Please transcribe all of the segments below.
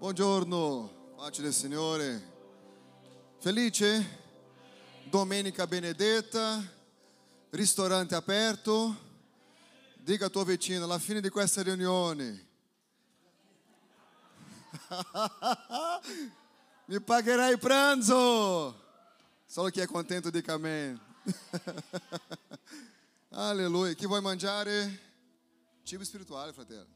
Buongiorno, pace del Signore. Felice? Domenica benedetta, ristorante aperto. Dica al tuo vicino, alla fine di questa riunione, mi pagherai pranzo. Solo chi è contento dica amen. Alleluia. Chi vuoi mangiare? Cibo spirituale, fratello.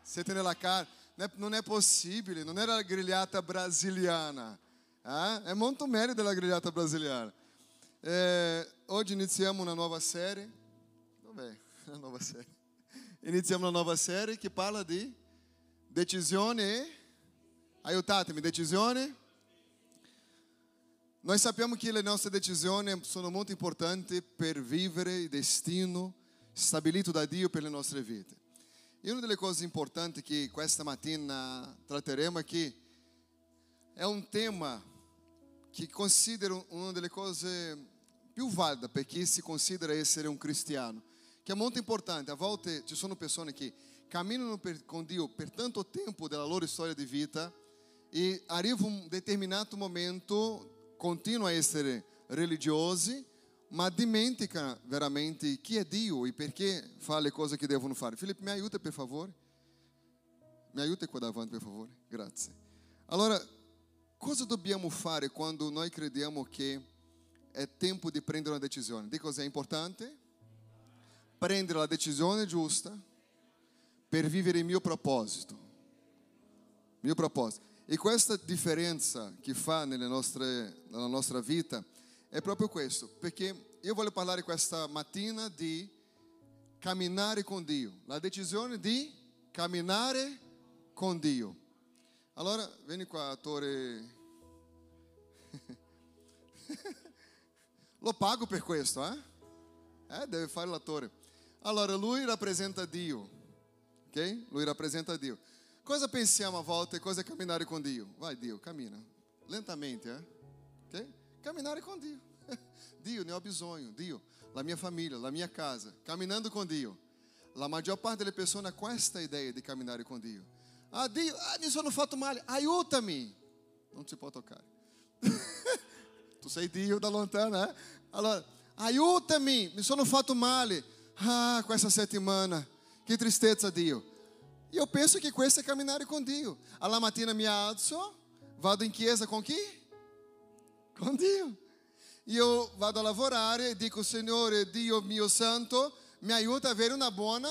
Siete nella carne. Non è possibile, non era la grigliata brasiliana. Eh? È molto meglio della grigliata brasiliana. Eh, oggi iniziamo una nuova serie. Dov'è la nuova serie? Iniziamo una nuova serie che parla di decisione. Aiutatemi, decisione. Noi sappiamo che le nostre decisioni sono molto importanti per vivere il destino stabilito da Dio per le nostre vite. E una delle cose importanti che questa mattina tratteremo è che è un tema che considero una delle cose più valide per chi si considera essere un cristiano, che è molto importante. A volte ci sono persone che camminano per, con Dio per tanto tempo della loro storia di vita e arriva un determinato momento, continuano a essere religiosi, ma dimentica veramente chi è Dio e perché fa le cose che devono fare. Felipe, mi aiuta per favore? Mi aiuta qua davanti per favore? Grazie. Allora, cosa dobbiamo fare quando noi crediamo che è tempo di prendere una decisione? Di cosa è importante? Prendere la decisione giusta per vivere il mio proposito. Mio proposito. E questa differenza che fa nostre, nella nostra vita è proprio questo, perché io voglio parlare questa mattina di camminare con Dio, la decisione di camminare con Dio. Allora, vieni qua, attore. Lo pago per questo, eh? Eh, deve fare l'attore. Allora, lui rappresenta Dio, ok? Lui rappresenta Dio. Cosa pensiamo a volte? Cosa è camminare con Dio? Vai, Dio, cammina. Lentamente, eh? Ok? Camminare com Dio. Dio, ne ho bisogno. Dio, la mia família, la mia casa. Caminhando com Dio. La maggior parte delle persone ha questa idea di camminare con Dio. Ah, Dio, ah, mi sono fatto male, aiutami. Non si può toccare. tu sei Dio da lontano, eh? Allora, aiutami, mi sono fatto male. Ah, questa settimana, che tristezza, Dio. Io penso che questo è camminare con Dio. Alla mattina mi alzo, vado in chiesa con chi? Con Dio. Io vado a lavorare e dico, Signore Dio mio santo, mi aiuta a avere una buona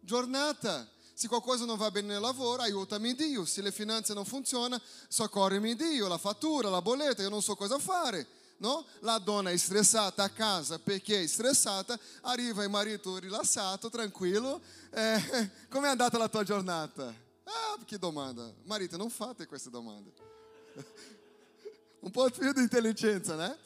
giornata. Se qualcosa non va bene nel lavoro, aiutami Dio. Se le finanze non funzionano, soccorrimi Dio. La fattura, la bolletta, io non so cosa fare. No? La donna è stressata a casa perché è stressata, arriva il marito rilassato, tranquillo. Eh, è andata la tua giornata? Ah, che domanda. Marito, non fate queste domande. Un po' più di intelligenza, né?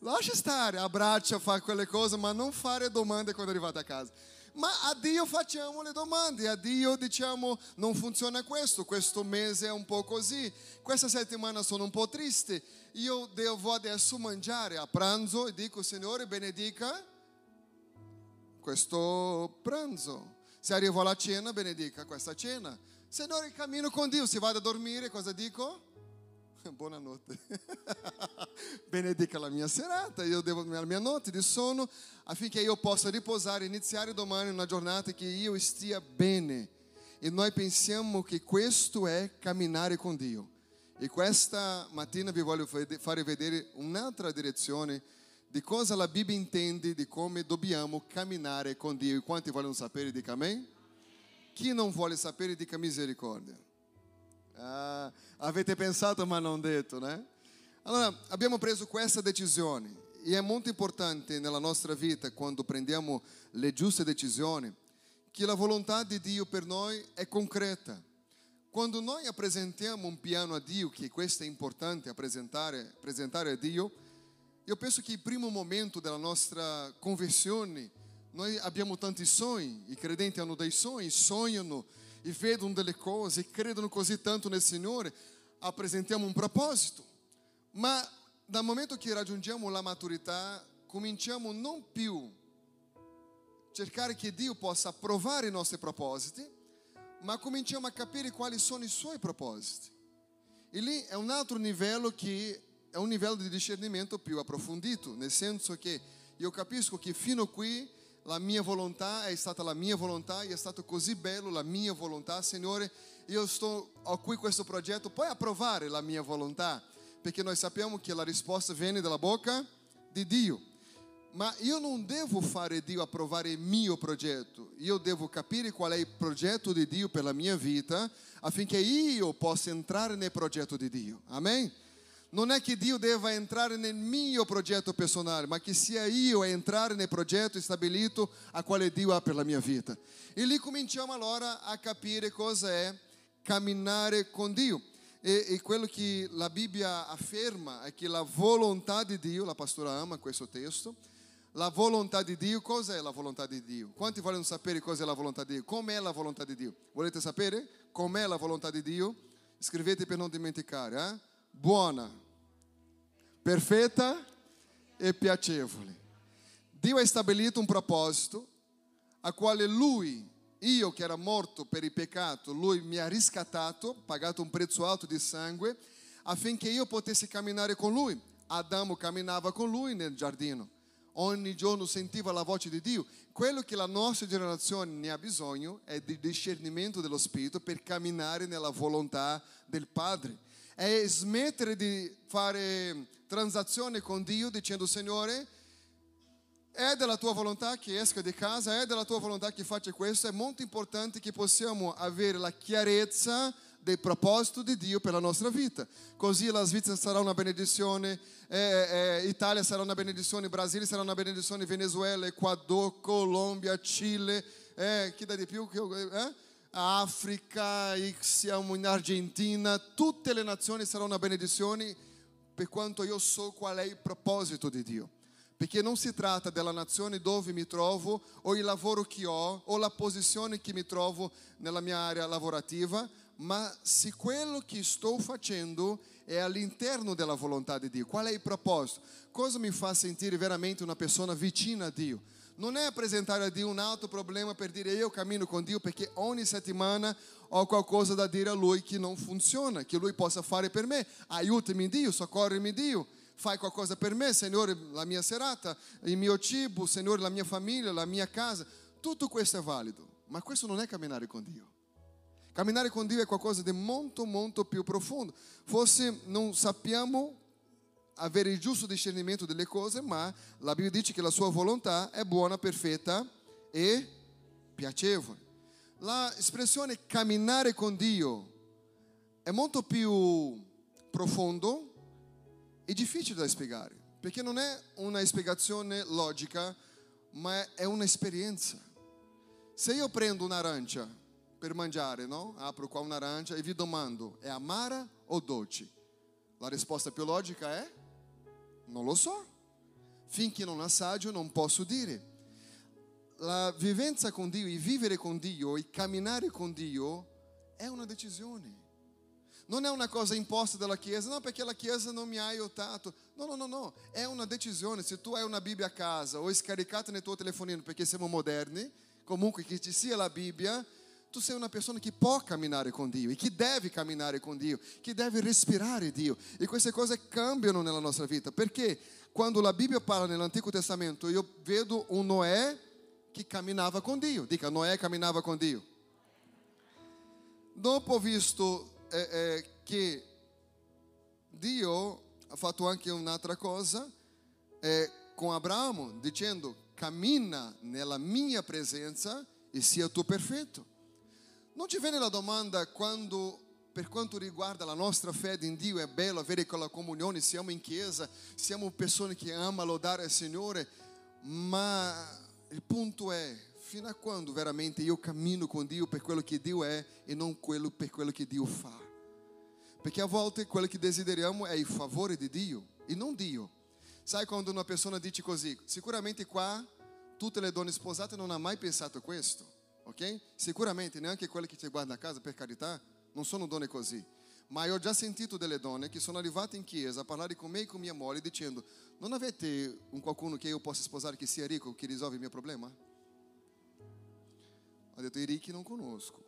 Lascia stare, abbraccia, fa quelle cose, ma non fare domande quando arrivate a casa. Ma a Dio facciamo le domande, a Dio diciamo non funziona questo, questo mese è un po' così, questa settimana sono un po' triste, io devo adesso mangiare a pranzo e dico Signore benedica questo pranzo. Se arrivo alla cena, benedica questa cena. Signore cammino con Dio, se vado a dormire, cosa dico? Buonanotte. Benedica la mia serata, io devo la mia notte di sonno affinché io possa riposare iniziare domani una giornata che io stia bene. E noi pensiamo che questo è camminare con Dio. E questa mattina vi voglio fare vedere un'altra direzione di cosa la Bibbia intende di come dobbiamo camminare con Dio. E quanti vogliono sapere di Amém? Chi non vuole sapere di misericordia? Ah, avete pensato ma non detto, né? Allora, abbiamo preso questa decisione e è molto importante nella nostra vita, quando prendiamo le giuste decisioni, che la volontà di Dio per noi è concreta. Quando noi apresentiamo un piano a Dio, che questo è importante, apresentare, presentare a Dio, io penso che il primo momento della nostra conversione, noi abbiamo tanti sogni, i credenti hanno dei sogni, sognano e vedono delle cose e credono così tanto nel Signore, apresentiamo un proposito. Ma dal momento che raggiungiamo la maturità, cominciamo non più cercare che Dio possa approvare i nostri propositi, ma cominciamo a capire quali sono i suoi propositi. E lì è un altro livello che è un livello di discernimento più approfondito, nel senso che io capisco che fino a qui la mia volontà è stata la mia volontà e è stato così bello la mia volontà, Signore, io sto, ho qui questo progetto, puoi approvare la mia volontà? Perché noi sappiamo che la risposta viene dalla bocca di Dio. Ma io non devo fare Dio approvare il mio progetto, io devo capire qual è il progetto di Dio per la mia vita affinché io possa entrare nel progetto di Dio. Amen? Non è che Dio deva entrare nel mio progetto personale, ma che sia io a entrare nel progetto stabilito a quale Dio ha per la mia vita. E lì cominciamo allora a capire cosa è camminare con Dio. E, e, quello che la Bibbia afferma è che la volontà di Dio, la pastora ama questo testo, la volontà di Dio, cos'è la volontà di Dio? Quanti vogliono sapere cos'è la volontà di Dio? Com'è la volontà di Dio? Volete sapere com'è la volontà di Dio? Scrivete per non dimenticare, eh? Buona, perfetta e piacevole. Dio ha stabilito un proposito a quale Lui, io che era morto per il peccato, Lui mi ha riscattato, pagato un prezzo alto di sangue, affinché io potessi camminare con Lui. Adamo camminava con Lui nel giardino ogni giorno sentiva la voce di Dio. Quello che la nostra generazione ne ha bisogno è di discernimento dello Spirito per camminare nella volontà del Padre. È smettere di fare transazione con Dio dicendo Signore, è della tua volontà che esca di casa, è della tua volontà che faccia questo. È molto importante che possiamo avere la chiarezza del proposito di Dio per la nostra vita. Così la Svizzera sarà una benedizione, eh, eh, Italia sarà una benedizione, Brasile sarà una benedizione, Venezuela, Ecuador, Colombia, Cile, eh, chi dà di più? Eh? Africa, siamo in Argentina, tutte le nazioni saranno una benedizione per quanto io so qual è il proposito di Dio. Perché non si tratta della nazione dove mi trovo, o il lavoro che ho, o la posizione che mi trovo nella mia area lavorativa, ma se quello che sto facendo è all'interno della volontà di Dio, qual è il proposito? Cosa mi fa sentire veramente una persona vicina a Dio? Non è apresentare a Dio un altro problema per dire io cammino con Dio perché ogni settimana ho qualcosa da dire a Lui che non funziona, che Lui possa fare per me. Aiutami Dio, soccorrimi Dio, fai qualcosa per me, Signore, la mia serata, il mio cibo, Signore, la mia famiglia, la mia casa. Tutto questo è valido, ma questo non è camminare con Dio. Camminare con Dio è qualcosa di molto, molto più profondo. Forse non sappiamo avere il giusto discernimento delle cose, ma la Bibbia dice che la sua volontà è buona, perfetta e piacevole. L'espressione camminare con Dio è molto più profondo e difficile da spiegare, perché non è una spiegazione logica, ma è un'esperienza. Se io prendo un'arancia per mangiare, no? Apro qua un'arancia e vi domando, è amara o dolce? La risposta più logica è, non lo so. Finché non assaggio non posso dire. La vivenza con Dio, il vivere con Dio, il camminare con Dio è una decisione. Non è una cosa imposta dalla Chiesa, no, perché la Chiesa non mi ha aiutato. No, no, no, no. È una decisione. Se tu hai una Bibbia a casa o scaricata nel tuo telefonino, perché siamo moderni, comunque che ci sia la Bibbia, tu sei una persona che può camminare con Dio e che deve camminare con Dio, che deve respirare Dio. E queste cose cambiano nella nostra vita, perché quando la Bibbia parla nell'Antico Testamento, io vedo un Noè che camminava con Dio. Dica, Noè camminava con Dio. Dopo ho visto eh, eh, che Dio ha fatto anche un'altra cosa eh, con Abramo, dicendo, cammina nella mia presenza e sia tu perfetto. Non ci viene la domanda quando, per quanto riguarda la nostra fede in Dio, è bello avere quella comunione, siamo in chiesa, siamo persone che amano lodare il Signore, ma il punto è, fino a quando veramente io cammino con Dio per quello che Dio è e non quello per quello che Dio fa? Perché a volte quello che desideriamo è il favore di Dio e non Dio. Sai quando una persona dice così, sicuramente qua tutte le donne sposate non hanno mai pensato questo ok? Sicuramente neanche quelle che ti guardano a casa, per carità, non sono donne così. Ma io ho già sentito delle donne che sono arrivate in chiesa a parlare con me e con mia moglie dicendo non avete un qualcuno che io possa sposare che sia ricco, che risolve il mio problema? Ho detto i ricchi conosco.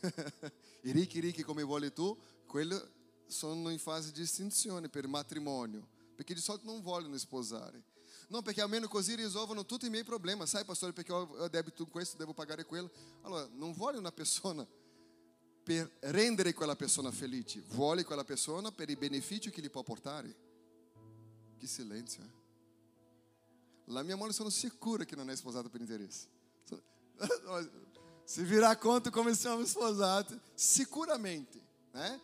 I ricchi ricchi come vuole tu, quello sono in fase di estinzione per matrimonio, perché di solito non vogliono sposare. Non, perché almeno così risolvono tutti i miei problemi. Sai, pastore, perché ho debito questo, devo pagare quello. Allora, non vuole una persona per rendere quella persona felice, vuole quella persona per i benefici che gli può portare. Che silenzio, eh? La mia moglie sono sicura che non è sposata per interesse. Se virar conto come siamo sposati, sicuramente, né?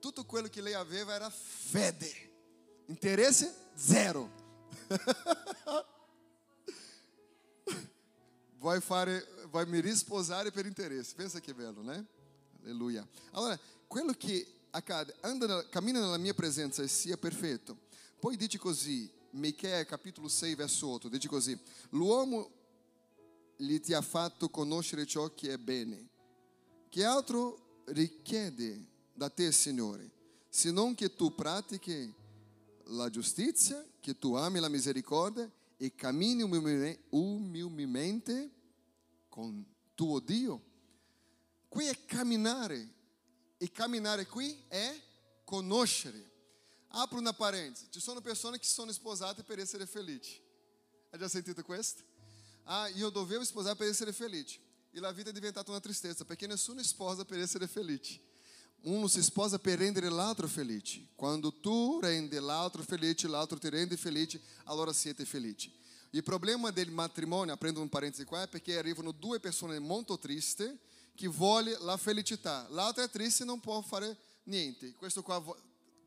Tutto quello che lei aveva era fede. Interesse zero. Vai, fare, vai mi risposare per interesse. Pensa che bello, né? Alleluia. Allora, quello che accade, anda, cammina nella mia presenza e sia perfetto. Poi dice così, Michele capitolo 6 verso 8, dice così, l'uomo gli ti ha fatto conoscere ciò che è bene. Che altro richiede da te, Signore, se non che tu pratichi la giustizia, che tu ami la misericordia e cammini umilmente con tuo Dio? Qui è camminare e camminare qui è conoscere. Apro una parêntese. Ci sono persone che sono sposate per essere felici. Hai già sentito questo? Ah, io dovevo sposare per essere felice. E la vita è diventata una tristezza, perché nessuno sposa per essere felice. Uno si sposa per rendere l'altro felice. Quando tu rendi l'altro felice, l'altro ti rende felice, allora siete felici. Il problema del matrimonio, aprendo un parêntese qua, è perché arrivano due persone molto tristi che vogliono la felicità. L'altra è triste e non può fare niente. Questo qua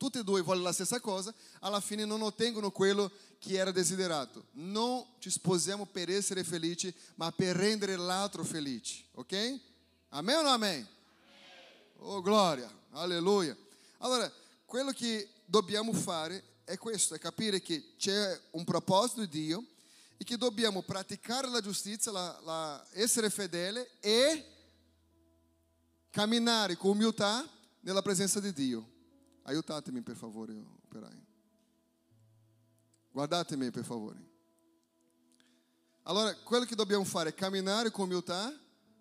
tutti e due vogliono la stessa cosa, alla fine non ottengono quello che era desiderato. Non ci sposiamo per essere felici, ma per rendere l'altro felice, ok? Amen o non amen? Oh, gloria, alleluia. Allora, quello che dobbiamo fare è questo, è capire che c'è un proposito di Dio e che dobbiamo praticare la giustizia, la, la, essere fedele e camminare con umiltà nella presenza di Dio. Aiutatemi per favore, operai. Guardatemi per favore. Allora, quello che dobbiamo fare è camminare con umiltà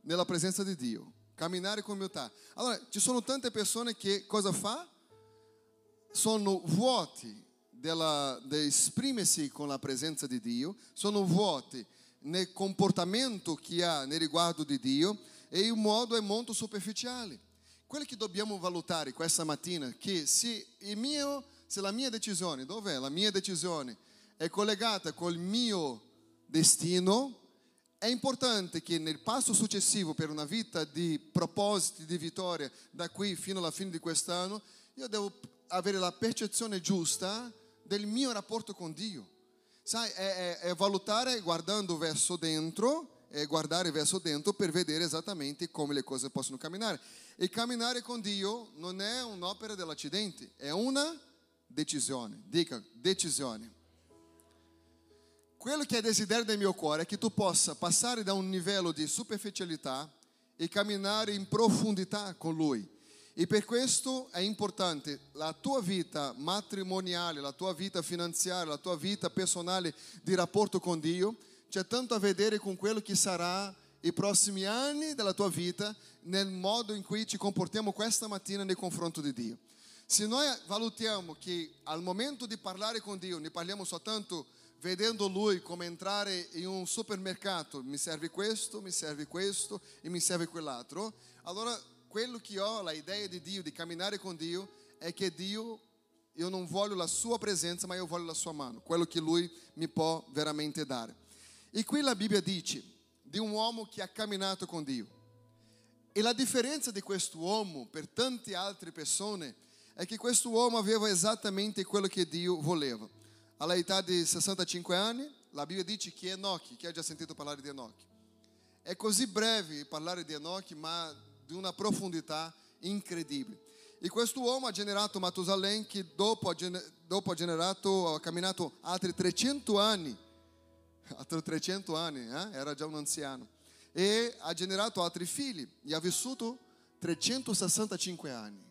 nella presenza di Dio. Camminare con umiltà. Allora, ci sono tante persone che cosa fa? Sono vuoti di esprimersi con la presenza di Dio, sono vuoti nel comportamento che ha nel riguardo di Dio e il modo è molto superficiale. Quello che dobbiamo valutare questa mattina che se, mio, se la mia decisione, dov'è? La mia decisione è collegata col mio destino, è importante che nel passo successivo per una vita di propositi, di vittoria, da qui fino alla fine di quest'anno, io devo avere la percezione giusta del mio rapporto con Dio. Sai, è, è, è valutare guardando verso dentro e guardare verso dentro per vedere esattamente come le cose possono camminare. E camminare con Dio non è un'opera dell'accidente, è una decisione. Dica, decisione. Quello che è desiderio del mio cuore è che tu possa passare da un livello di superficialità e camminare in profondità con Lui. E per questo è importante la tua vita matrimoniale, la tua vita finanziaria, la tua vita personale di rapporto con Dio, c'è tanto a vedere con quello che sarà i prossimi anni della tua vita nel modo in cui ci comportiamo questa mattina nei confronti di Dio. Se noi valutiamo che al momento di parlare con Dio ne parliamo soltanto vedendo Lui come entrare in un supermercato, mi serve questo, mi serve questo e mi serve quell'altro, allora quello che ho, la idea di Dio, di camminare con Dio, è che Dio, io non voglio la sua presenza, ma io voglio la sua mano, quello che Lui mi può veramente dare. E qui la Bibbia dice di un uomo che ha camminato con Dio. E la differenza di questo uomo per tante altre persone è che questo uomo aveva esattamente quello che Dio voleva. All'età di 65 anni, la Bibbia dice che Enoch, chi ha già sentito parlare di Enoch? È così breve parlare di Enoch, ma di una profondità incredibile. E questo uomo ha generato Matusalem che dopo ha, dopo ha generato, ha camminato altri 300 anni altri 300 anni, eh? era già un anziano, e ha generato altri figli e ha vissuto 365 anni.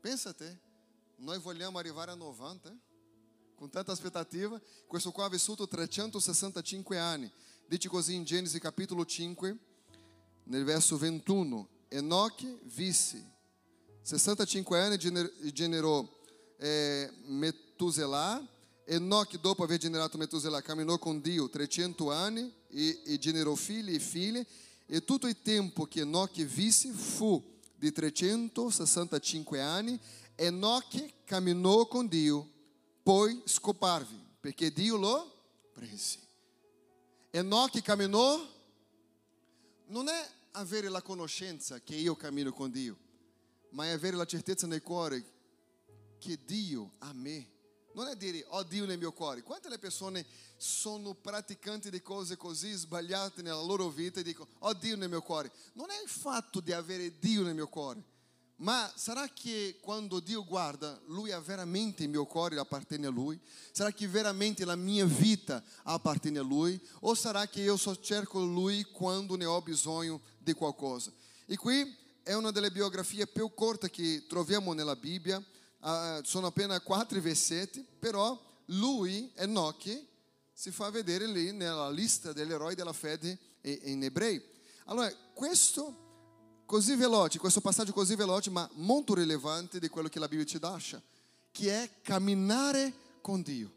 Pensa a te, noi vogliamo arrivare a 90, eh? Con tanta aspettativa, questo qua ha vissuto 365 anni. Dice così in Genesi capitolo 5, nel verso 21, Enoch visse 65 anni e generò eh, Metuselà. Enoque, dopo aver generato Metuselà, caminhou com Dio 300 anni e, e generou filhi e filhe. E tutto il tempo che Enoque visse fu di 365 anni. Enoque caminhou com Dio, poi scoparvi, perché Dio lo prese. Enoque caminhou, non è avere la conoscenza che io cammino con Dio, ma è avere la certezza nel cuore che Dio a me. Non è dire, ho oh, Dio nel mio cuore. Quante le persone sono praticanti di cose così sbagliate nella loro vita e dicono, ho oh, Dio nel mio cuore. Non è il fatto di avere Dio nel mio cuore, ma sarà che quando Dio guarda, Lui ha veramente il mio cuore appartiene a Lui? Sarà che veramente la mia vita appartiene a Lui? O sarà che io só cerco Lui quando ne ho bisogno di qualcosa? E qui è una delle biografie più corte che troviamo nella Bibbia, uh, sono appena quattro versetti, però lui, Enoch, si fa vedere lì nella lista degli eroi della fede in ebrei. Allora, questo così veloce, questo passaggio così veloce, ma molto rilevante di quello che la Bibbia ci lascia, che è camminare con Dio.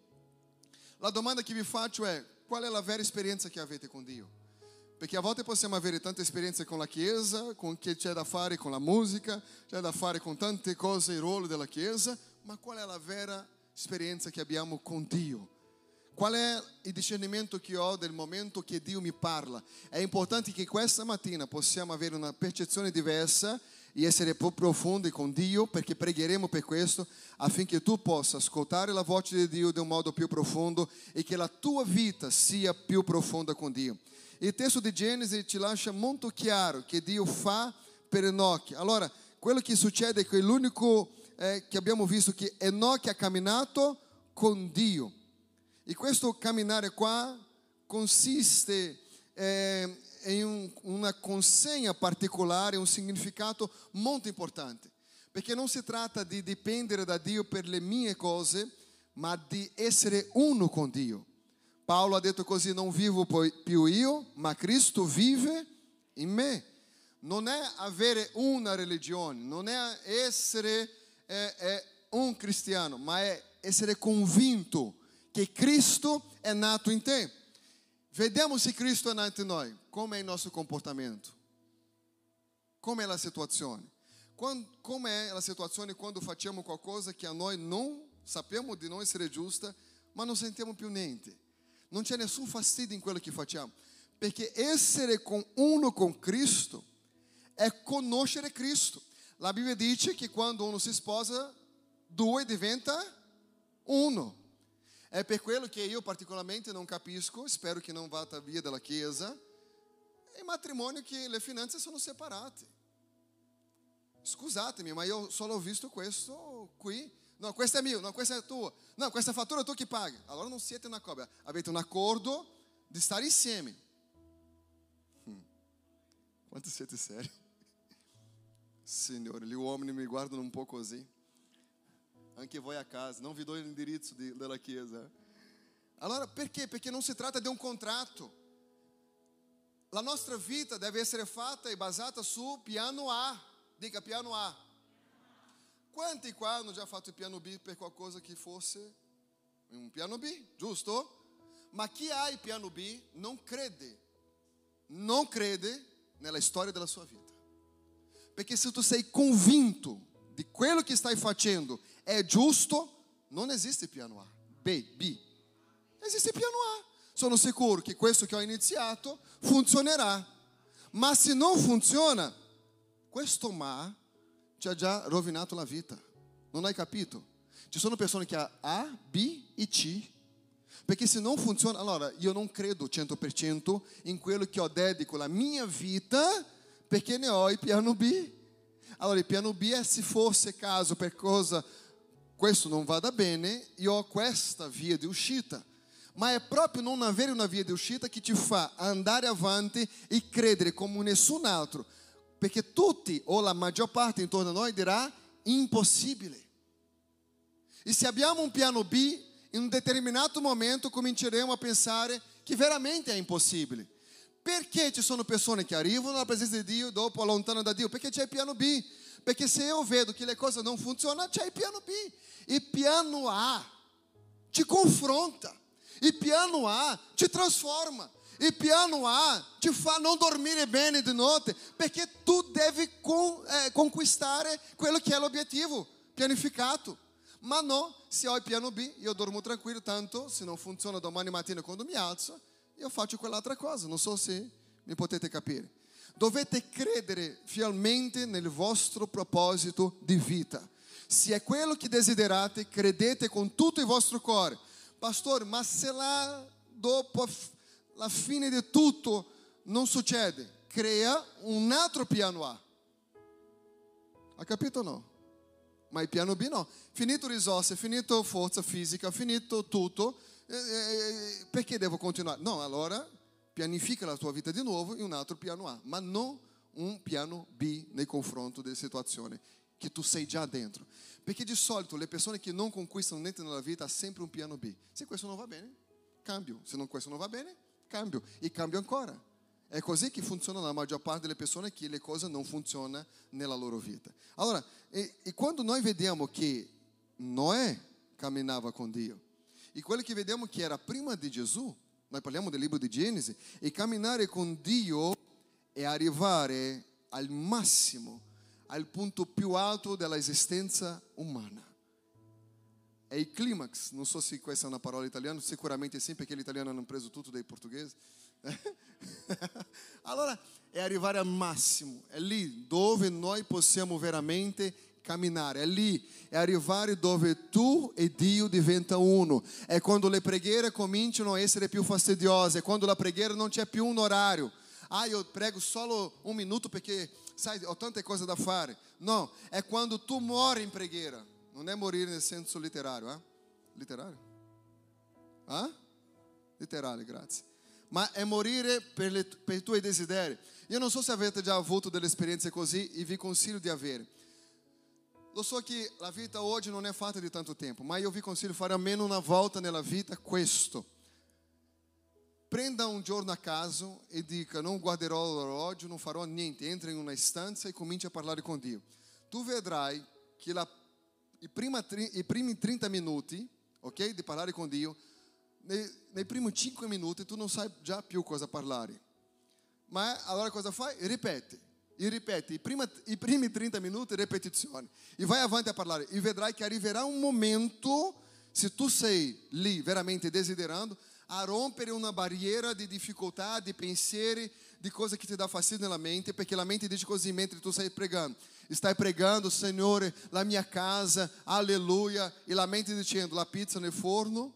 La domanda che vi faccio è, qual è la vera esperienza che avete con Dio? Perché a volte possiamo avere tante esperienze con la Chiesa, con che c'è da fare con la musica, c'è da fare con tante cose, il ruolo della Chiesa, ma qual è la vera esperienza che abbiamo con Dio? Qual è il discernimento che ho del momento che Dio mi parla? È importante che questa mattina possiamo avere una percezione diversa e essere più profondi con Dio, perché pregheremo per questo, affinché tu possa ascoltare la voce di Dio di un modo più profondo e che la tua vita sia più profonda con Dio. Il testo di Genesi ci lascia molto chiaro che Dio fa per Enoch. Allora, quello che succede è che l'unico eh, che abbiamo visto che Enoch ha camminato con Dio. E questo camminare qua consiste eh, in un, una consegna particolare, un significato molto importante. Perché non si tratta di dipendere da Dio per le mie cose, ma di essere uno con Dio. Paulo ha detto così, non vivo più io, ma Cristo vive in me. Non è avere una religione, non è essere è, è un cristiano, ma è essere convinto che Cristo è nato in te. Vediamo se Cristo è nato in noi. Come è il nostro comportamento? Come è la situazione? come è la situazione quando facciamo qualcosa che a noi non sappiamo di non essere giusta, ma non sentiamo più niente? non c'è nessun fastidio in quello che facciamo, perché essere con uno con Cristo è conoscere Cristo. La Bibbia dice che quando uno si sposa, due diventa uno. È per quello che io particolarmente non capisco, spero che non vada via dalla Chiesa, il matrimonio che le finanze sono separate. Scusatemi, ma io solo ho visto questo qui No, questo è mio, no, questa è tua. No, questa fattura tu che paghi. Allora non siete una coppia, avete un accordo di stare insieme. Hum. Quanto siete seri? Signore, gli uomini mi guardano un po' così. Anche voi a casa, non vi do l'indirizzo di, della chiesa. Allora perché? Perché non si tratta di un contratto. La nostra vita deve essere fatta e basata su piano A. Dica piano A. Quanti qua hanno fatto il piano B per qualcosa che fosse un piano B, giusto? Ma chi ha il piano B non crede, non crede nella storia della sua vita. Perché se tu sei convinto di quello che stai facendo è giusto, non esiste piano A, B, B. Esiste piano A. Sono sicuro che questo che ho iniziato funzionerà. Ma se non funziona, questo ma ti ha già rovinato la vita. Non hai capito? Ci sono persone che hanno A, B e C. Perché se non funziona, allora io non credo 100% in quello che ho dedico la mia vita perché ne ho il piano B. Allora il piano B è se fosse caso per cosa questo non vada bene, io ho questa via di uscita. Ma è proprio non avere una via di uscita che ti fa andare avanti e credere come nessun altro perché tutti o la maggior parte intorno a noi dirà impossibile. E se abbiamo un piano B, in un determinato momento cominceremo a pensare che veramente è impossibile. Perché ci sono persone che arrivano alla presenza di Dio dopo allontanano da Dio? Perché c'è il piano B. Perché se eu vedo que le cose non funzionano, c'è il piano B. Il piano A te confronta. Il piano A te trasforma. Il piano A ti fa non dormire bene di notte, perché tu devi con, eh, conquistare quello che è l'obiettivo pianificato. Ma no, se ho il piano B, io dormo tranquillo, tanto se non funziona domani mattina quando mi alzo, io faccio quell'altra cosa. Non so se mi potete capire. Dovete credere fielmente nel vostro proposito di vita. Se è quello che desiderate, credete con tutto il vostro cuore. Pastor, ma se là dopo la fine di tutto non succede, crea un altro piano A. Ha capito o no? Ma il piano B no. Finito risorse, finito forza fisica, finito tutto, eh, eh, perché devo continuare? No, allora pianifica la tua vita di nuovo in un altro piano A, ma non un piano B nei confronto delle situazioni che tu sei già dentro. Perché di solito le persone che non conquistano niente nella vita hanno sempre un piano B. Se questo non va bene, cambio. Se non questo non va bene, cambio. E cambio ancora. È così che funziona la maggior parte delle persone che le cose non funzionano nella loro vita. Allora, e, e quando noi vediamo che Noè camminava con Dio, e quello che vediamo che era prima di Gesù, noi parliamo del libro di Genesi, e camminare con Dio è arrivare al massimo, al punto più alto dell'esistenza umana. È il climax, non so se questa è una parola italiana, sicuramente sì, perché gli italiani hanno preso tutto dai portoghesi. allora, è arrivare al massimo, è lì dove noi possiamo veramente camminare, è lì, è arrivare dove tu e Dio diventano uno, è quando le preghiere cominciano a essere più fastidiose, è quando la preghiera non c'è più un orario. Ah, io prego solo un minuto perché, sai, ho tante cose da fare. No, è quando tu muori in preghiera, non è morire nel senso letterario, eh? Letterario? Ah? Letterale, grazie ma è morire per, le, per i tuoi desideri. Io non so se avete già avuto delle esperienze così e vi consiglio di avere. Lo so che la vita oggi non è fatta di tanto tempo, ma io vi consiglio di fare almeno una volta nella vita questo. Prenda un giorno a caso e dica: Non guarderò l'orologio, non farò niente. Entra in una stanza e cominci a parlare con Dio. Tu vedrai che la, i, prima, i primi 30 minuti ok, di parlare con Dio nei, nei primi 5 minuti tu non sai già più cosa parlare. Ma allora cosa fai? Ripeti. E ripeti i, prima, primi 30 minuti ripetizione. E vai avanti a parlare. E vedrai che arriverà un momento, se tu sei lì veramente desiderando, a rompere una barriera di difficoltà, di pensieri, di cose che ti dà fastidio nella mente, perché la mente dice così mentre tu stai pregando. Stai pregando, Signore, la mia casa, alleluia, e la mente dicendo, la pizza nel forno,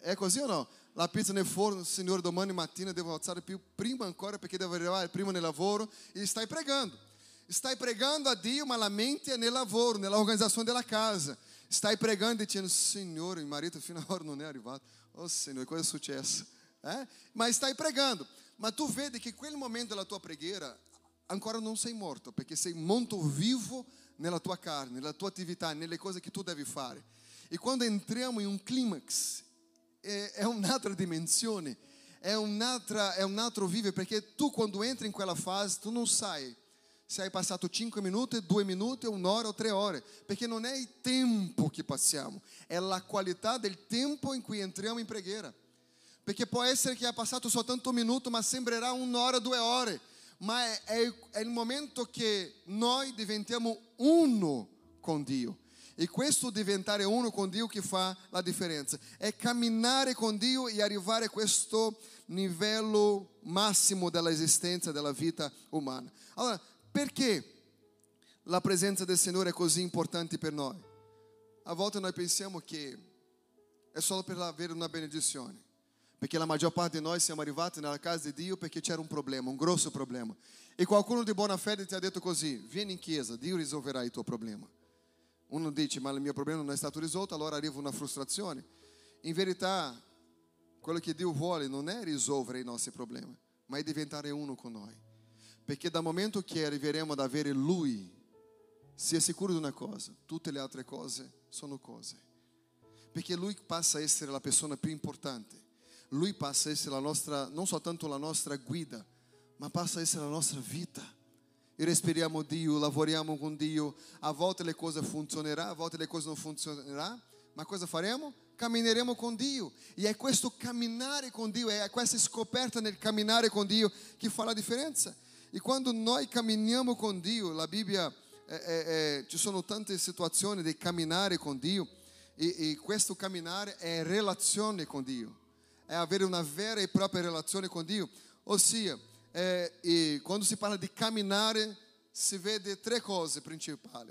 è così o no? La pizza nel forno, Signore, domani mattina devo alzare più prima ancora perché devo arrivare prima nel lavoro e stai pregando. Stai pregando a Dio, ma la mente è nel lavoro, nella organizzazione della casa. Stai pregando dicendo, Signore, il marito fino ad ora non è arrivato. Oh Signore, cosa è successo? Eh? Ma stai pregando. Ma tu vedi che quel momento della tua preghiera ancora non sei morto, perché sei molto vivo nella tua carne, nella tua attività, nelle cose che tu devi fare. E quando entriamo in un climax, è, un'altra dimensione, è, un'altra, è un altro vivere, perché tu quando entri in quella fase, tu non sai se hai passato 5 minuti, 2 minuti, un'ora o 3 ore, perché non è il tempo che passiamo, è la qualità del tempo in cui entriamo in preghiera. Perché può essere che hai passato soltanto un minuto, ma sembrerà un'ora, due ore. Ma è, è, è il momento che noi diventiamo uno con Dio. E questo diventare uno con Dio che fa la differenza. È camminare con Dio e arrivare a questo livello massimo dell'esistenza della vita umana. Allora, perché la presenza del Signore è così importante per noi? A volte noi pensiamo che è solo per avere una benedizione. Perché la maggior parte di noi siamo arrivati nella casa di Dio perché c'era un problema, un grosso problema. E qualcuno di buona fede ti ha detto così: vieni in chiesa, Dio risolverà il tuo problema. Uno dice, ma il mio problema non è stato risolto, allora arriva una frustrazione. In verità, quello che Dio vuole non è risolvere i nostri problemi, ma è diventare uno con noi. Perché dal momento che arriveremo ad avere Lui, sia sicuro di una cosa, tutte le altre cose sono cose. Perché Lui passa a essere la persona più importante. Lui passa a essere la nostra, non soltanto la nostra guida, ma passa a essere la nostra vita. Respiriamo Dio, lavoriamo con Dio. A volte le cose funzioneranno, a volte le cose non funzioneranno, ma cosa faremo? Cammineremo con Dio. E è questo camminare con Dio, è questa scoperta nel camminare con Dio che fa la differenza. E quando noi camminiamo con Dio, la Bibbia, eh, eh, ci sono tante situazioni di camminare con Dio, e, e questo camminare è relazione con Dio, è avere una vera e propria relazione con Dio. Ossia, é, e quando se parla de caminhar, se vede três coisas principais.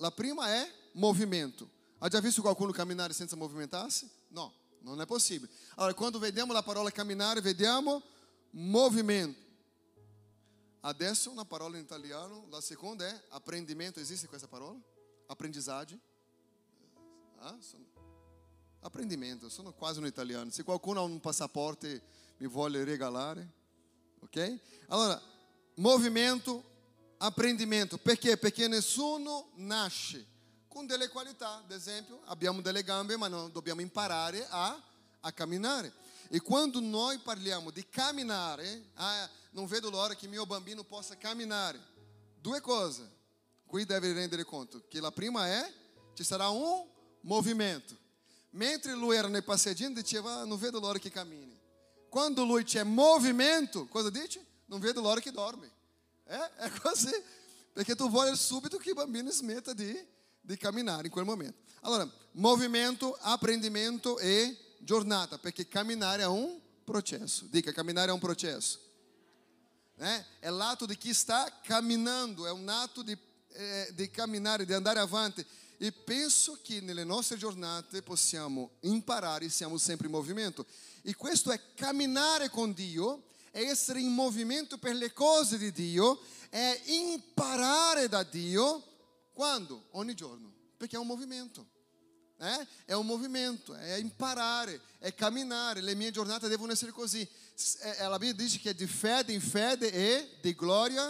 A prima é movimento. Ha già visto qualcuno camminare senza movimentar-se? Não, não é possível. Agora, quando vediamo a palavra caminhar, vediamo movimento. Adesso uma parola em italiano, a segunda é aprendimento. Existe com essa palavra? Aprendizagem. Ah, sono... Aprendimento, sono quase no italiano. Se qualcuno ha um passaporte, me vuole regalare ok? Allora, movimento, apprendimento. Perché? Perché nessuno nasce com delle qualità. Ad esempio, abbiamo delle gambe, ma non dobbiamo imparare a, a camminare. E quando noi parliamo di camminare, ah, non vedo l'ora che mio bambino possa camminare. Due cose, qui deve rendere conto, che la prima è, ci sarà un movimento. Mentre lui era nel passeggino, diceva, ah, non vedo l'ora che cammini. Quando lui c'è movimento, cosa dice? Non vedo l'ora che dorme. É, é così. Perché tu vuoi subito che il bambino smetta di, di camminare in quel momento. Allora, movimento, apprendimento e giornata, perché camminare è un processo. Dica, camminare è un processo. É, é l'ato di chi sta camminando, è un atto di, eh, di camminare, di andare avanti. E penso che nelle nostre giornate possiamo imparare e siamo sempre in movimento. E questo è camminare con Dio, è essere in movimento per le cose di Dio, è imparare da Dio quando? Ogni giorno, perché è un movimento. Eh? È un movimento, è imparare, è camminare. Le mie giornate devono essere così. La Bibbia dice che è di fede in fede e di gloria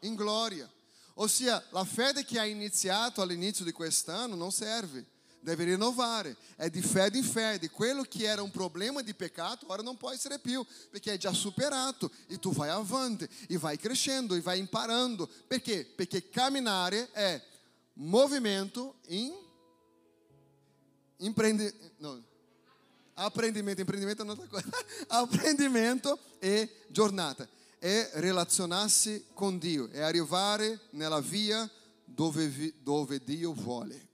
in gloria. Ossia, la fede che ha iniziato all'inizio di quest'anno non serve deve. É de fede em fede. Quello que era um problema de pecado, agora não pode ser più, porque é já superado. E tu vai avante, e vai crescendo, e vai imparando. Por quê? Porque caminhar é movimento em empreende, aprendimento, empreendimento é outra coisa. aprendimento e jornada. É relacionar-se com Dio, é arrivare nella via dove, dove Dio vuole.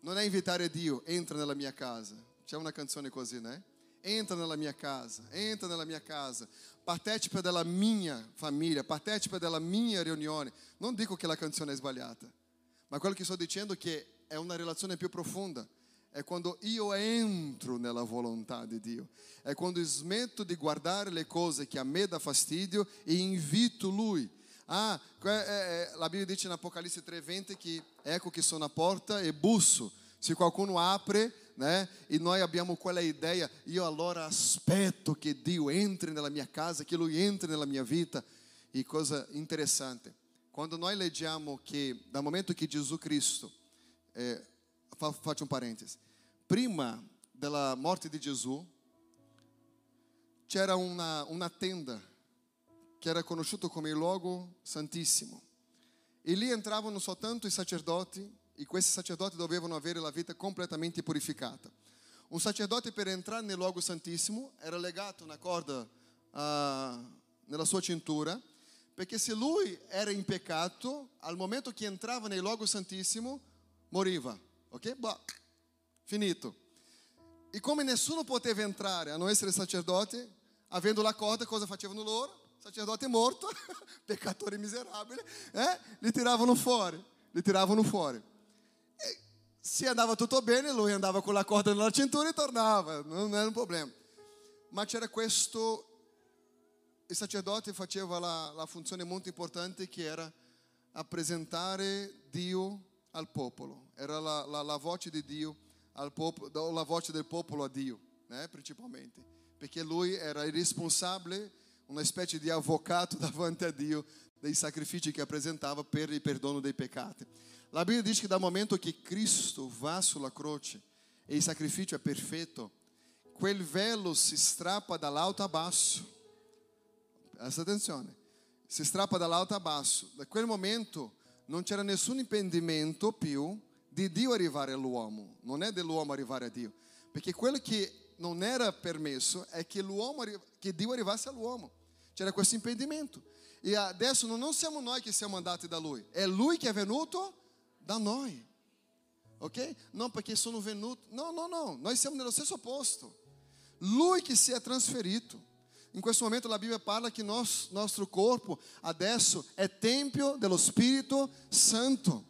Non è invitare Dio, entra nella mia casa. C'è una canzone così, né? Entra nella mia casa, entra nella mia casa. Partecipa della mia famiglia, partecipa della mia riunione. Non dico che la canzone è sbagliata, ma quello che sto dicendo è che è una relazione più profonda. È quando io entro nella volontà di Dio. È quando smetto di guardare le cose che a me dà fastidio e invito Lui Ah, é, é, la Bibbia dice in Apocalisse 3:20 che ecco che sono a porta e busso. Se qualcuno apre, né? E noi abbiamo quella idea, io allora aspetto che Dio entri nella mia casa, che Lui entri nella mia vita. E cosa interessante, quando noi leggiamo che dal momento che Gesù Cristo, eh, faccio un prima della morte di Gesù, c'era una, una tenda che era conosciuto come il luogo santissimo. E lì entravano soltanto i sacerdoti e questi sacerdoti dovevano avere la vita completamente purificata. Un sacerdote per entrare nel luogo santissimo era legato una corda uh, nella sua cintura, perché se lui era in peccato, al momento che entrava nel luogo santissimo, moriva. Ok? Bah, finito. E come nessuno poteva entrare a non essere sacerdote, avendo la corda, cosa facevano loro? Sacerdote morto, peccatore miserabile, eh? li tiravano fuori, li tiravano fuori. E se andava tutto bene, lui andava con la corda nella cintura e tornava, non era un problema. Ma c'era questo, il sacerdote faceva la, la funzione molto importante che era rappresentare Dio al popolo, era la, la, la voce di Dio al popolo, la voce del popolo a Dio, né? principalmente, perché lui era il responsabile una specie di avvocato davanti a Dio dei sacrifici che presentava per il perdono dei peccati. La Bibbia dice che dal momento che Cristo va sulla croce e il sacrificio è perfetto, quel velo si strappa dall'alto a basso. Presta attenzione. si strappa dall'alto a basso. Da quel momento non c'era nessun impedimento più di Dio arrivare all'uomo, non è dell'uomo arrivare a Dio, perché quello che non era permesso è che, che Dio arrivasse all'uomo. C'era questo impedimento. E adesso non siamo noi che siamo andati da Lui, è Lui che è venuto da noi. Ok? Non perché sono venuto, no, no, no, noi siamo nello stesso posto. Lui che si è trasferito. In questo momento la Bibbia parla che nos, nostro corpo adesso è tempio dello Spirito Santo.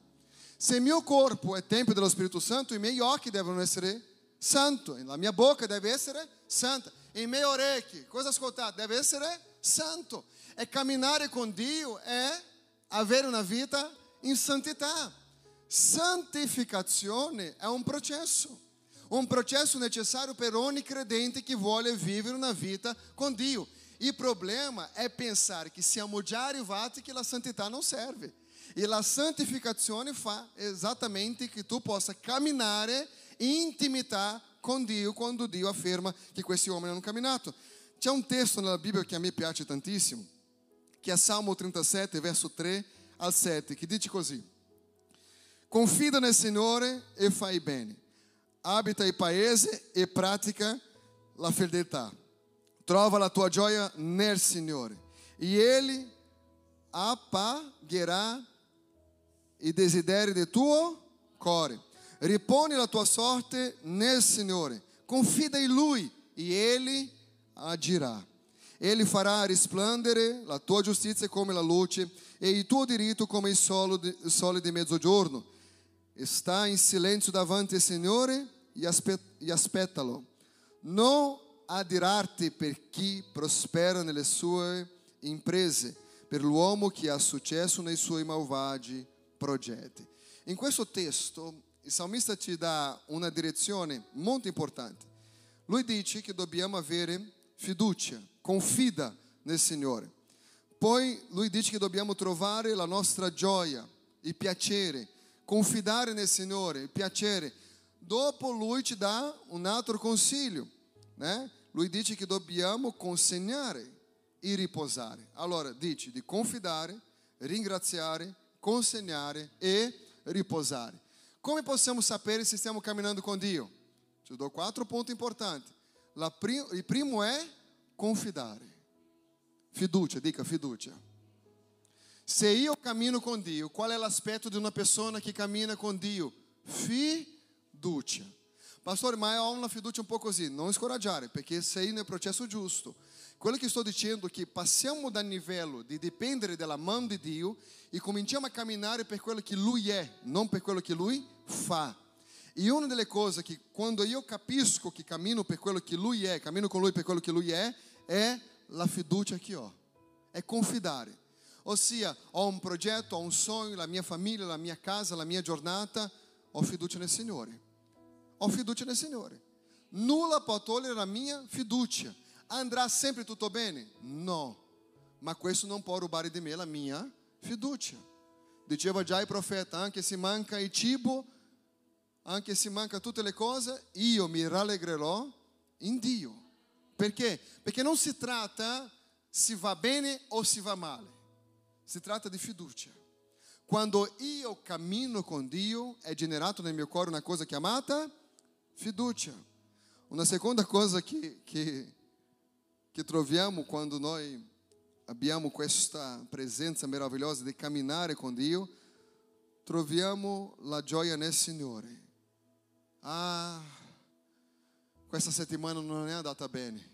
Se il mio corpo è tempio dello Spirito Santo, i miei occhi devono essere santo, la mia bocca deve essere santa, i miei orecchi, cosa ascoltate? Deve essere santo. E camminare con Dio è avere una vita in santità. Santificazione è un processo un processo necessário per ogni credente che vuole vivere una vita com Dio. Il problema è pensare che siamo già arrivati che la santità non serve. E la santificazione fa esattamente che tu possa camminare in intimità con Dio quando Dio afferma che questi uomini hanno camminato. C'è un testo nella Bibbia che a me piace tantissimo, che è Salmo 37, verso 3 al 7, che dice così: Confida nel Signore e fai bene abita il paese e pratica la fedeltà. Trova la tua gioia nel Signore e Ele apagherà i desideri del tuo cuore. Riponi la tua sorte nel Signore. Confida in Lui e Ele agirà. Ele farà risplendere la tua giustizia come la luce e il tuo diritto come il sole di mezzogiorno. Está em silêncio davanti al Signore e aspettalo. Non adirarti per chi prospera nelle sue imprese, per l'uomo che ha successo nei suoi malvagi progetti. In questo testo il salmista ci dà una direzione molto importante. Lui dice che dobbiamo avere fiducia, confida nel Signore. Poi lui dice che dobbiamo trovare la nostra gioia, il piacere, confidare nel Signore, il piacere. Dopo lui ci dà un altro consiglio, né? Lui dice che dobbiamo consegnare e riposare. Allora dice di confidare, ringraziare, consegnare e riposare. Come possiamo sapere se stiamo camminando com Dio? Ti do quattro ponti importanti. Prim- il primo è confidare. Fiducia, dica fiducia. Se io cammino com Dio, qual é o aspecto de uma pessoa que cammina com Dio? Fiducia. Pastor, ma ho una fiducia un po' così, non scoraggiare, perché sei nel processo giusto. Quello che sto dicendo è che passiamo dal livello di dipendere dalla mano di Dio e cominciamo a camminare per quello che Lui è, non per quello che Lui fa. E una delle cose che quando io capisco che cammino per quello che Lui è, cammino con Lui per quello che Lui è, è la fiducia che ho, è confidare. Ossia, ho un progetto, ho un sogno, la mia famiglia, la mia casa, la mia giornata, ho fiducia nel Signore. Ho fiducia nel Signore. Nulla può togliere la mia fiducia. Andrà sempre tutto bene? No. Ma questo non può rubare di me la mia fiducia. Diceva già il profeta, anche se manca il cibo, anche se manca tutte le cose, io mi rallegrerò in Dio. Perché? Perché non si tratta se va bene o se va male. Si tratta di fiducia. Quando io cammino con Dio, è generato nel mio cuore una cosa chiamata fiducia. Una seconda cosa che, che, che troviamo quando noi abbiamo questa presenza meravigliosa di camminare con Dio, troviamo la gioia nel Signore. Ah, questa settimana non è andata bene,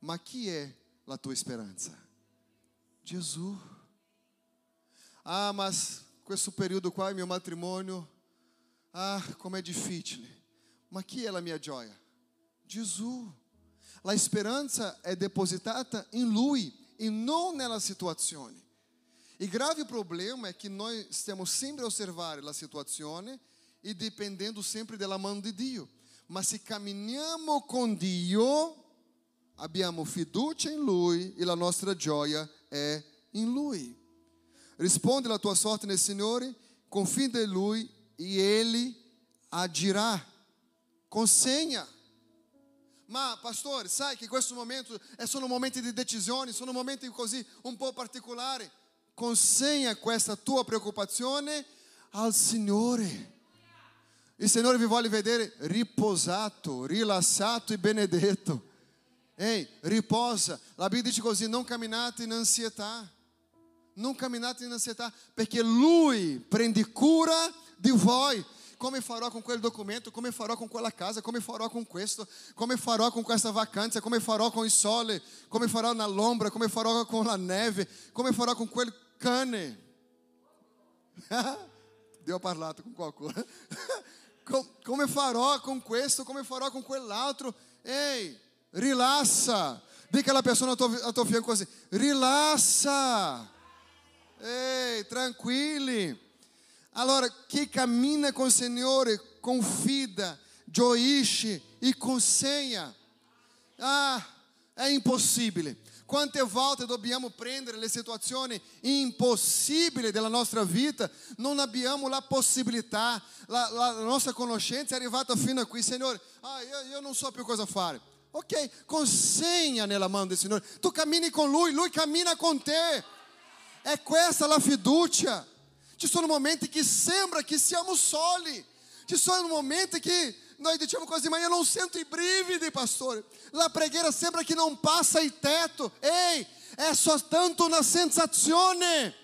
ma chi è la tua speranza? Gesù. Ah, mas questo periodo qua, il mio matrimonio, ah, come è difficile. Ma chi è la mia gioia? Gesù. La speranza è depositata in Lui e non nella situazione. Il grave problema è che noi stiamo sempre a osservare la situazione e dipendendo sempre dalla mano di Dio. Ma se camminiamo con Dio, abbiamo fiducia in Lui e la nostra gioia è in Lui. Risponde la tua sorte nel Signore, confida in Lui e Ele agirà. Consegna. Ma pastore, sai che questo momento è solo momenti di decisioni, sono momenti così un po' particolari. consegna questa tua preoccupazione al Signore. Il Signore vi vuole vedere riposato, rilassato e benedetto. Ehi, riposa. La Bibbia dice così: non camminate in ansietà. Non camminate in ansietà, perché Lui prende cura di voi. Come farò con quel documento? Come farò con quella casa? Come farò con questo? Come farò con questa vacanza? Come farò con il sole? Come farò nell'ombra? Come farò con la neve? Come farò con quel cane? Ha parlato con qualcuno. Come farò con questo? Come farò con quell'altro? Ehi, rilassa. Dica alla persona a tuo, fianco così, rilassa. Ehi, tranquilli. Allora, chi cammina con il Signore confida, gioisce e consegna. Ah, è impossibile. Quante volte dobbiamo prendere le situazioni impossibili della nostra vita, non abbiamo la possibilità, la, la, nostra conoscenza è arrivata fino a qui, Signore, ah, io, io non so più cosa fare. Ok, consegna nella mano del Signore. Tu cammini con Lui, Lui cammina con te. È questa la fiducia. Ci sono momenti che sembra che siamo soli. Ci sono momenti che noi diciamo così, ma io non sento i brividi, pastore. La preghiera sembra che non passa il tetto. Ehi, è soltanto una sensazione.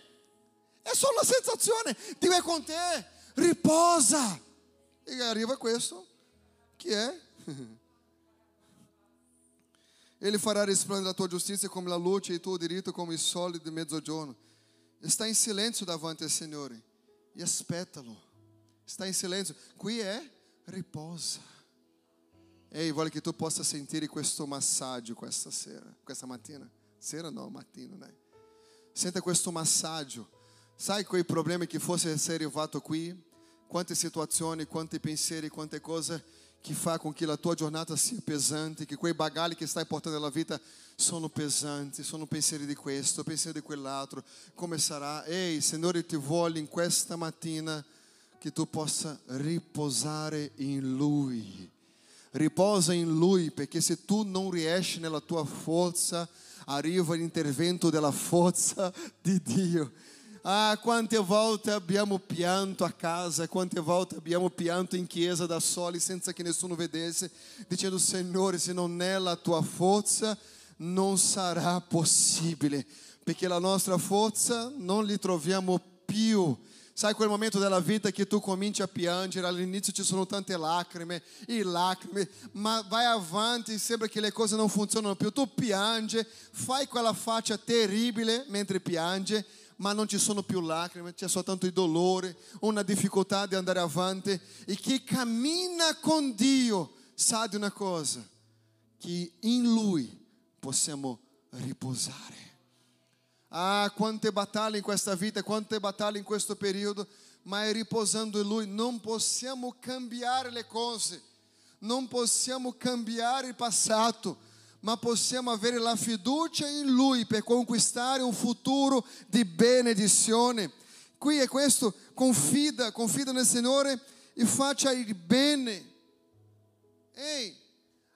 È solo una sensazione. Dio è con te. Riposa. E arriva questo, che è Ele fará resplendere a tua giustizia come la luce e tuo diritto come il sole di mezzogiorno. Sta in silenzio davanti al Signore e aspettalo. Sta in silenzio. Qui è riposa. Ehi, voglio che tu possa sentire questo massaggio questa sera, questa mattina. Sera no, mattino, né? Senta questo massaggio. Sai quei problemi che fosse essere arrivato qui? Quante situazioni, quanti pensieri, quante cose che fa com que a tua giornata sia pesante, che quei bagagli che stai portando nella vita sono pesanti, sono pensieri di questo, pensieri di quell'altro. Come sarà? Ehi, Signore, ti voglio in questa mattina che tu possa riposare in Lui. Riposa in Lui, perché se tu non riesci nella tua forza, arriva l'intervento della forza di Dio. Ah, quante volte abbiamo pianto a casa, quante volte abbiamo pianto in chiesa da soli senza che nessuno vedesse, dicendo Signore, se non è la tua forza, non sarà possibile, perché la nostra forza non li troviamo più. Sai quel momento della vita che tu cominci a piangere, all'inizio ci sono tante lacrime e lacrime, ma vai avanti sembra che le cose non funzionano più. Tu piange, fai quella faccia terribile mentre piange ma non ci sono più lacrime, c'è soltanto il dolore, una difficoltà di andare avanti. E chi cammina con Dio sa di una cosa, che in Lui possiamo riposare. Ah, quante battaglie in questa vita, quante battaglie in questo periodo, ma è riposando in Lui. Non possiamo cambiare le cose, non possiamo cambiare il passato ma possiamo avere la fiducia in Lui per conquistare un futuro di benedizione. Qui è questo, confida, confida nel Signore e faccia il bene. Ehi,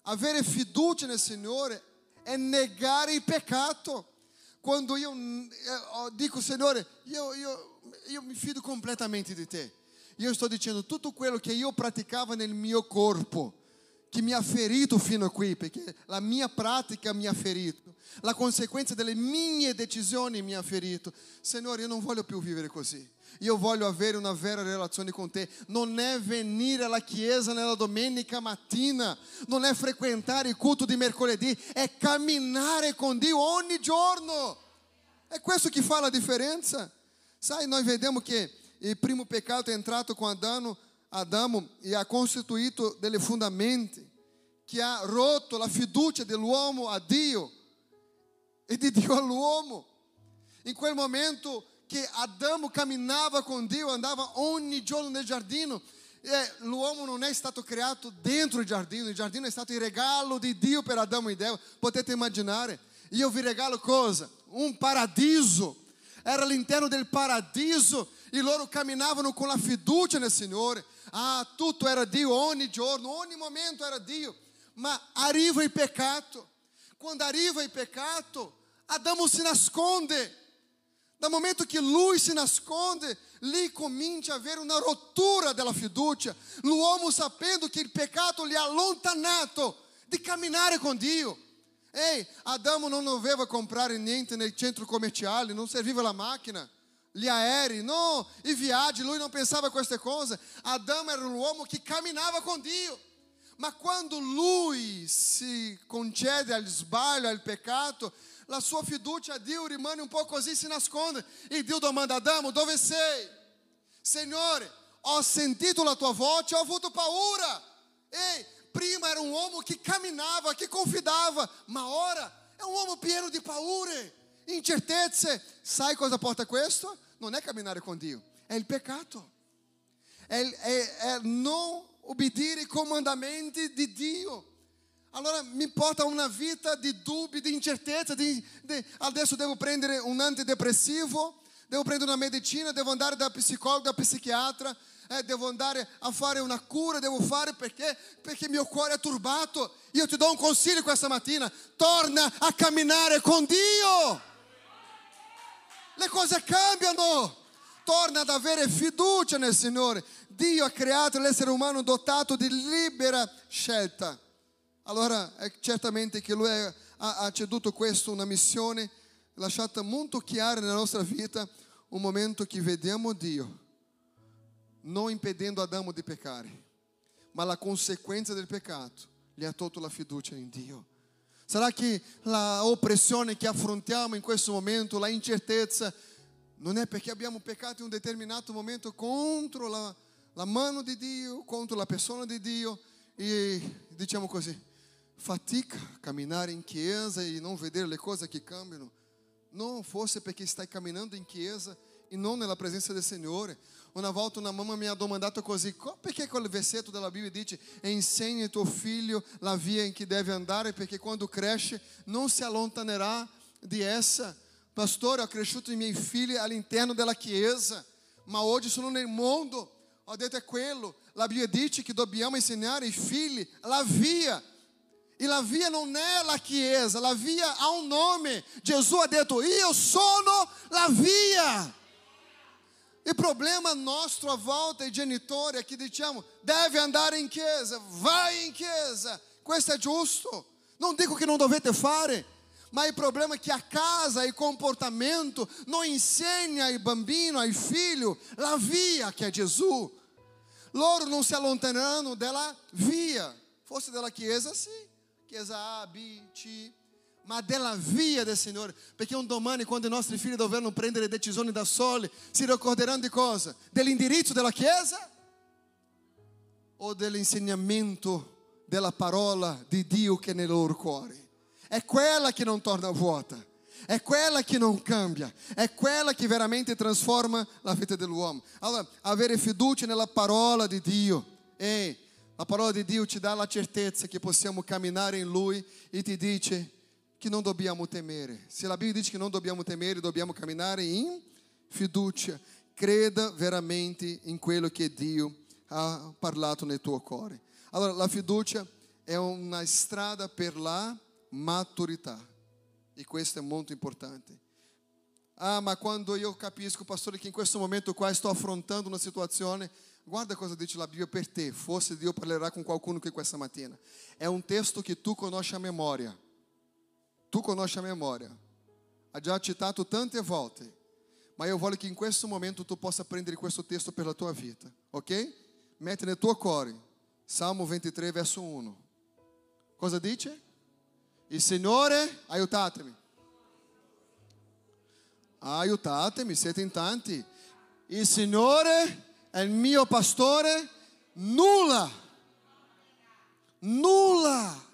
avere fiducia nel Signore è negare il peccato. Quando io eh, dico, Signore, io, io, io mi fido completamente di te. Io sto dicendo tutto quello che io praticavo nel mio corpo che mi ha ferito fino a qui, perché la mia pratica mi ha ferito, la conseguenza delle mie decisioni mi ha ferito. Signore, io non voglio più vivere così. Io voglio avere una vera relazione con te. Non è venire alla chiesa nella domenica mattina, non è frequentare il culto di mercoledì, è camminare con Dio ogni giorno. È questo che fa la differenza. Sai, noi vediamo che il primo peccato è entrato com Adamo Adamo e ha costituito delle fondamenti che ha rotto la fiducia dell'uomo a Dio e di Dio all'uomo. In quel momento che Adamo camminava con Dio, andava ogni giorno nel giardino, l'uomo non è stato creato dentro il giardino, il giardino è stato il regalo di Dio per Adamo ed Eva. Potete immaginare? Io vi regalo cosa? Un paradiso. Era all'interno del paradiso e loro camminavano con la fiducia nel Signore. Ah, tutto era Dio ogni giorno, ogni momento era Dio. Ma arriva il peccato. Quando arriva il peccato, Adamo si nasconde. Dal momento che lui si nasconde, lì comincia a avere una rottura della fiducia. L'uomo sapendo che il peccato gli ha allontanato di camminare con Dio. Ehi, Adamo non doveva comprare niente nei centri commerciali, non serviva la macchina, gli aerei, no, i viaggi, lui non pensava a queste cose. Adamo era un uomo che camminava con Dio. Ma quando lui si concede al sbaglio, al peccato, la sua fiducia a Dio rimane un po' così, si nasconde. E Dio domanda, Adamo, dove sei? Signore, ho sentito la tua voce, ho avuto paura. Ei, prima era um uomo que caminhava, que confidava, ma ora é um uomo pieno di paure, incertezze. Sai cosa porta questo? Non è camminare con Dio, è il peccato. È, è, è non obbedire i comandamenti di Dio. Allora mi porta una vita di dubbi, di incertezza, di, di, adesso devo prendere un antidepressivo, devo prendere una medicina, devo andare da psicologo, da psichiatra, eh, devo andare a fare una cura, devo fare perché? Perché mio cuore è turbato. Io ti do un consiglio questa mattina, torna a camminare con Dio. Le cose cambiano. Torna ad avere fiducia nel Signore. Dio ha creato l'essere umano dotato di libera scelta. Allora è certamente che Lui ha, ceduto questo, una missione lasciata molto chiara nella nostra vita, un momento che vediamo Dio non impedendo Adamo di peccare, ma la conseguenza del peccato gli ha tolto la fiducia in Dio. Sarà che la oppressione che affrontiamo in questo momento, la incertezza, non è perché abbiamo peccato in un determinato momento contro la, la mano di Dio, contro la persona di Dio e diciamo così, fatica a camminare in chiesa e non vedere le cose che cambiano. Non fosse perché stai camminando in chiesa e non nella presenza del Signore. Una volta una mamma mi ha domandato così, perché quel versetto della Bibbia dice insegna tuo figlio la via in cui deve andare perché quando cresce non si allontanerà di essa. Pastore, ho cresciuto i miei figli all'interno della chiesa, ma oggi sono nel mondo. Ho detto è quello. La Bibbia dice che dobbiamo insegnare ai figli la via. E la via non è la chiesa, la via ha un nome. Gesù ha detto: Io sono la via. Il problema nostro a volta i genitori è che diciamo deve andare in chiesa, vai in chiesa, questo è giusto. Non dico che non dovete fare, ma il problema è che a casa il comportamento non insegna ai bambino, ai figli, la via che è Gesù. Loro non si allontanano dalla via. Fosse della chiesa, sì. Chiesa A, B, C ma della via del Signore. Perché un domani, quando i nostri figli dovranno prendere decisioni da soli, si ricorderanno di cosa? Dell'indirizzo della Chiesa? O dell'insegnamento della parola di Dio che è nei loro cuori? È quella che non torna vuota. È quella che non cambia, è quella che veramente trasforma la vita dell'uomo. Allora, avere fiducia nella parola di Dio. Ehi, la parola di Dio ci dà la certezza che possiamo camminare in Lui e ti dice che non dobbiamo temere. Se la Bibbia dice che non dobbiamo temere, dobbiamo camminare in fiducia. Creda veramente in quello che Dio ha parlato nel tuo cuore. Allora, la fiducia è una strada per la maturità. E questo è molto importante. Ah, ma quando io capisco, pastore, che in questo momento qua sto affrontando una situazione, guarda cosa dice la Bibbia per te. Forse Dio parlerà con qualcuno qui questa mattina. È un testo che tu conosci a memoria. Tu conosci a memória. Ha già citato tante volte. Ma io voglio che in questo momento tu possa prendere questo testo per la tua vita. Ok? Mette nel tuo cuore. Salmo 23, verso 1. Cosa dice? Il Signore, aiutatemi. Aiutatemi, siete in tanti. Il Signore è il mio pastore, nulla, nulla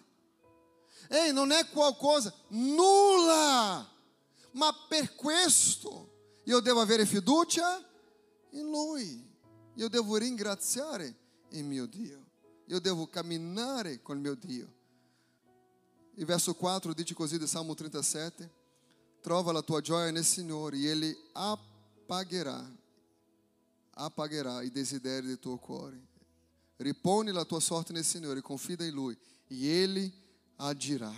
Ei, non è qualcosa, nulla. Ma per questo io devo avere fiducia in Lui. Io devo ringraziare il mio Dio. Io devo camminare con il mio Dio. Il verso 4 dice così di Salmo 37: Trova la tua gioia nel Signore e Ele apagherà, apagherà i desideri del tuo cuore. Riponi la tua sorte nel Signore, confida in Lui e Ele agirà.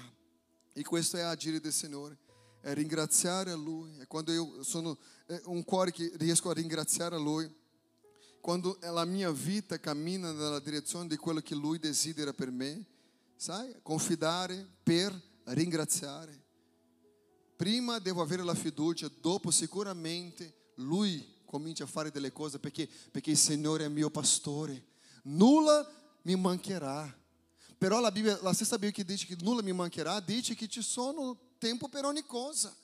E questo è agire del Signore. è ringraziare a Lui. È quando io sono un cuore che riesco a ringraziare a Lui. Quando la mia vita cammina nella direzione di quello che Lui desidera per me, sai? Confidare per ringraziare. Prima devo avere la fiducia, dopo sicuramente Lui comincia a fare delle cose perché, perché il Signore è mio pastore. Nulla mi mancherà. Però la, Bibbia, la stessa Bibbia che dice che nulla mi mancherà, dice che ci sono tempo per ogni cosa.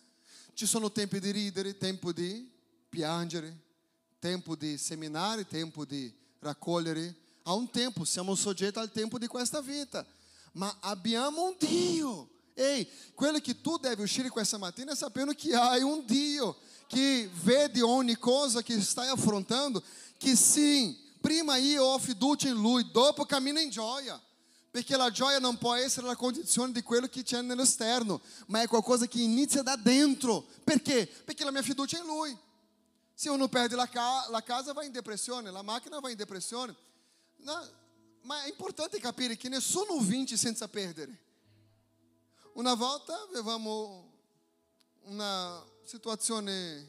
Ci sono tempi di ridere, tempo di piangere, tempo di seminare, tempo di raccogliere. Há un tempo, siamo soggetti al tempo di questa vita. Ma abbiamo un Dio. Ei, quello che tu deve uscire questa mattina sapendo che há um Dio que vede ogni cosa que stai affrontando, que sim, prima io ho fiducia in Lui, dopo cammino in gioia. Perché la gioia non può essere la condizione di quello che c'è nell'esterno, ma è qualcosa che inizia da dentro. Perché? Perché la mia fiducia è in Lui. Se uno perde la, ca la casa va in depressione, la macchina va in depressione. No, ma è importante capire che nessuno vince senza perdere. Una volta avevamo una situazione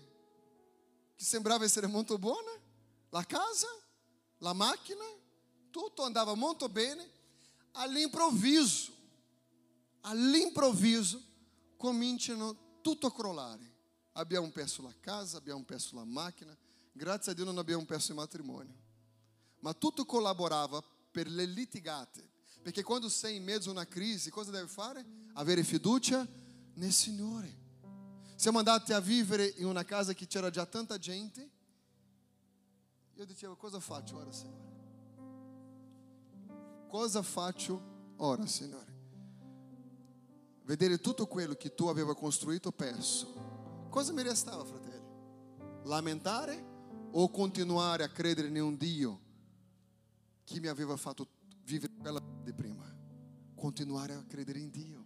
che sembrava essere molto buona, la casa, la macchina, tutto andava molto bene, all'improvviso, all'improvviso cominciano tutto a crollare. Abbiamo perso la casa, abbiamo perso la macchina, grazie a Dio non abbiamo perso il matrimonio. Ma tutto collaborava per le litigate, perché quando sei in mezzo a una crisi, cosa deve fare? Avere fiducia nel Signore. Siamo andati a vivere in una casa che c'era già tanta gente. Io dicevo, cosa faccio ora, Signore? Cosa faccio ora, Signore? Vedere tutto quello che tu aveva costruito perso. Cosa mi restava, fratelli? Lamentare o continuare a credere in un Dio che mi aveva fatto vivere quella di prima? Continuare a credere in Dio.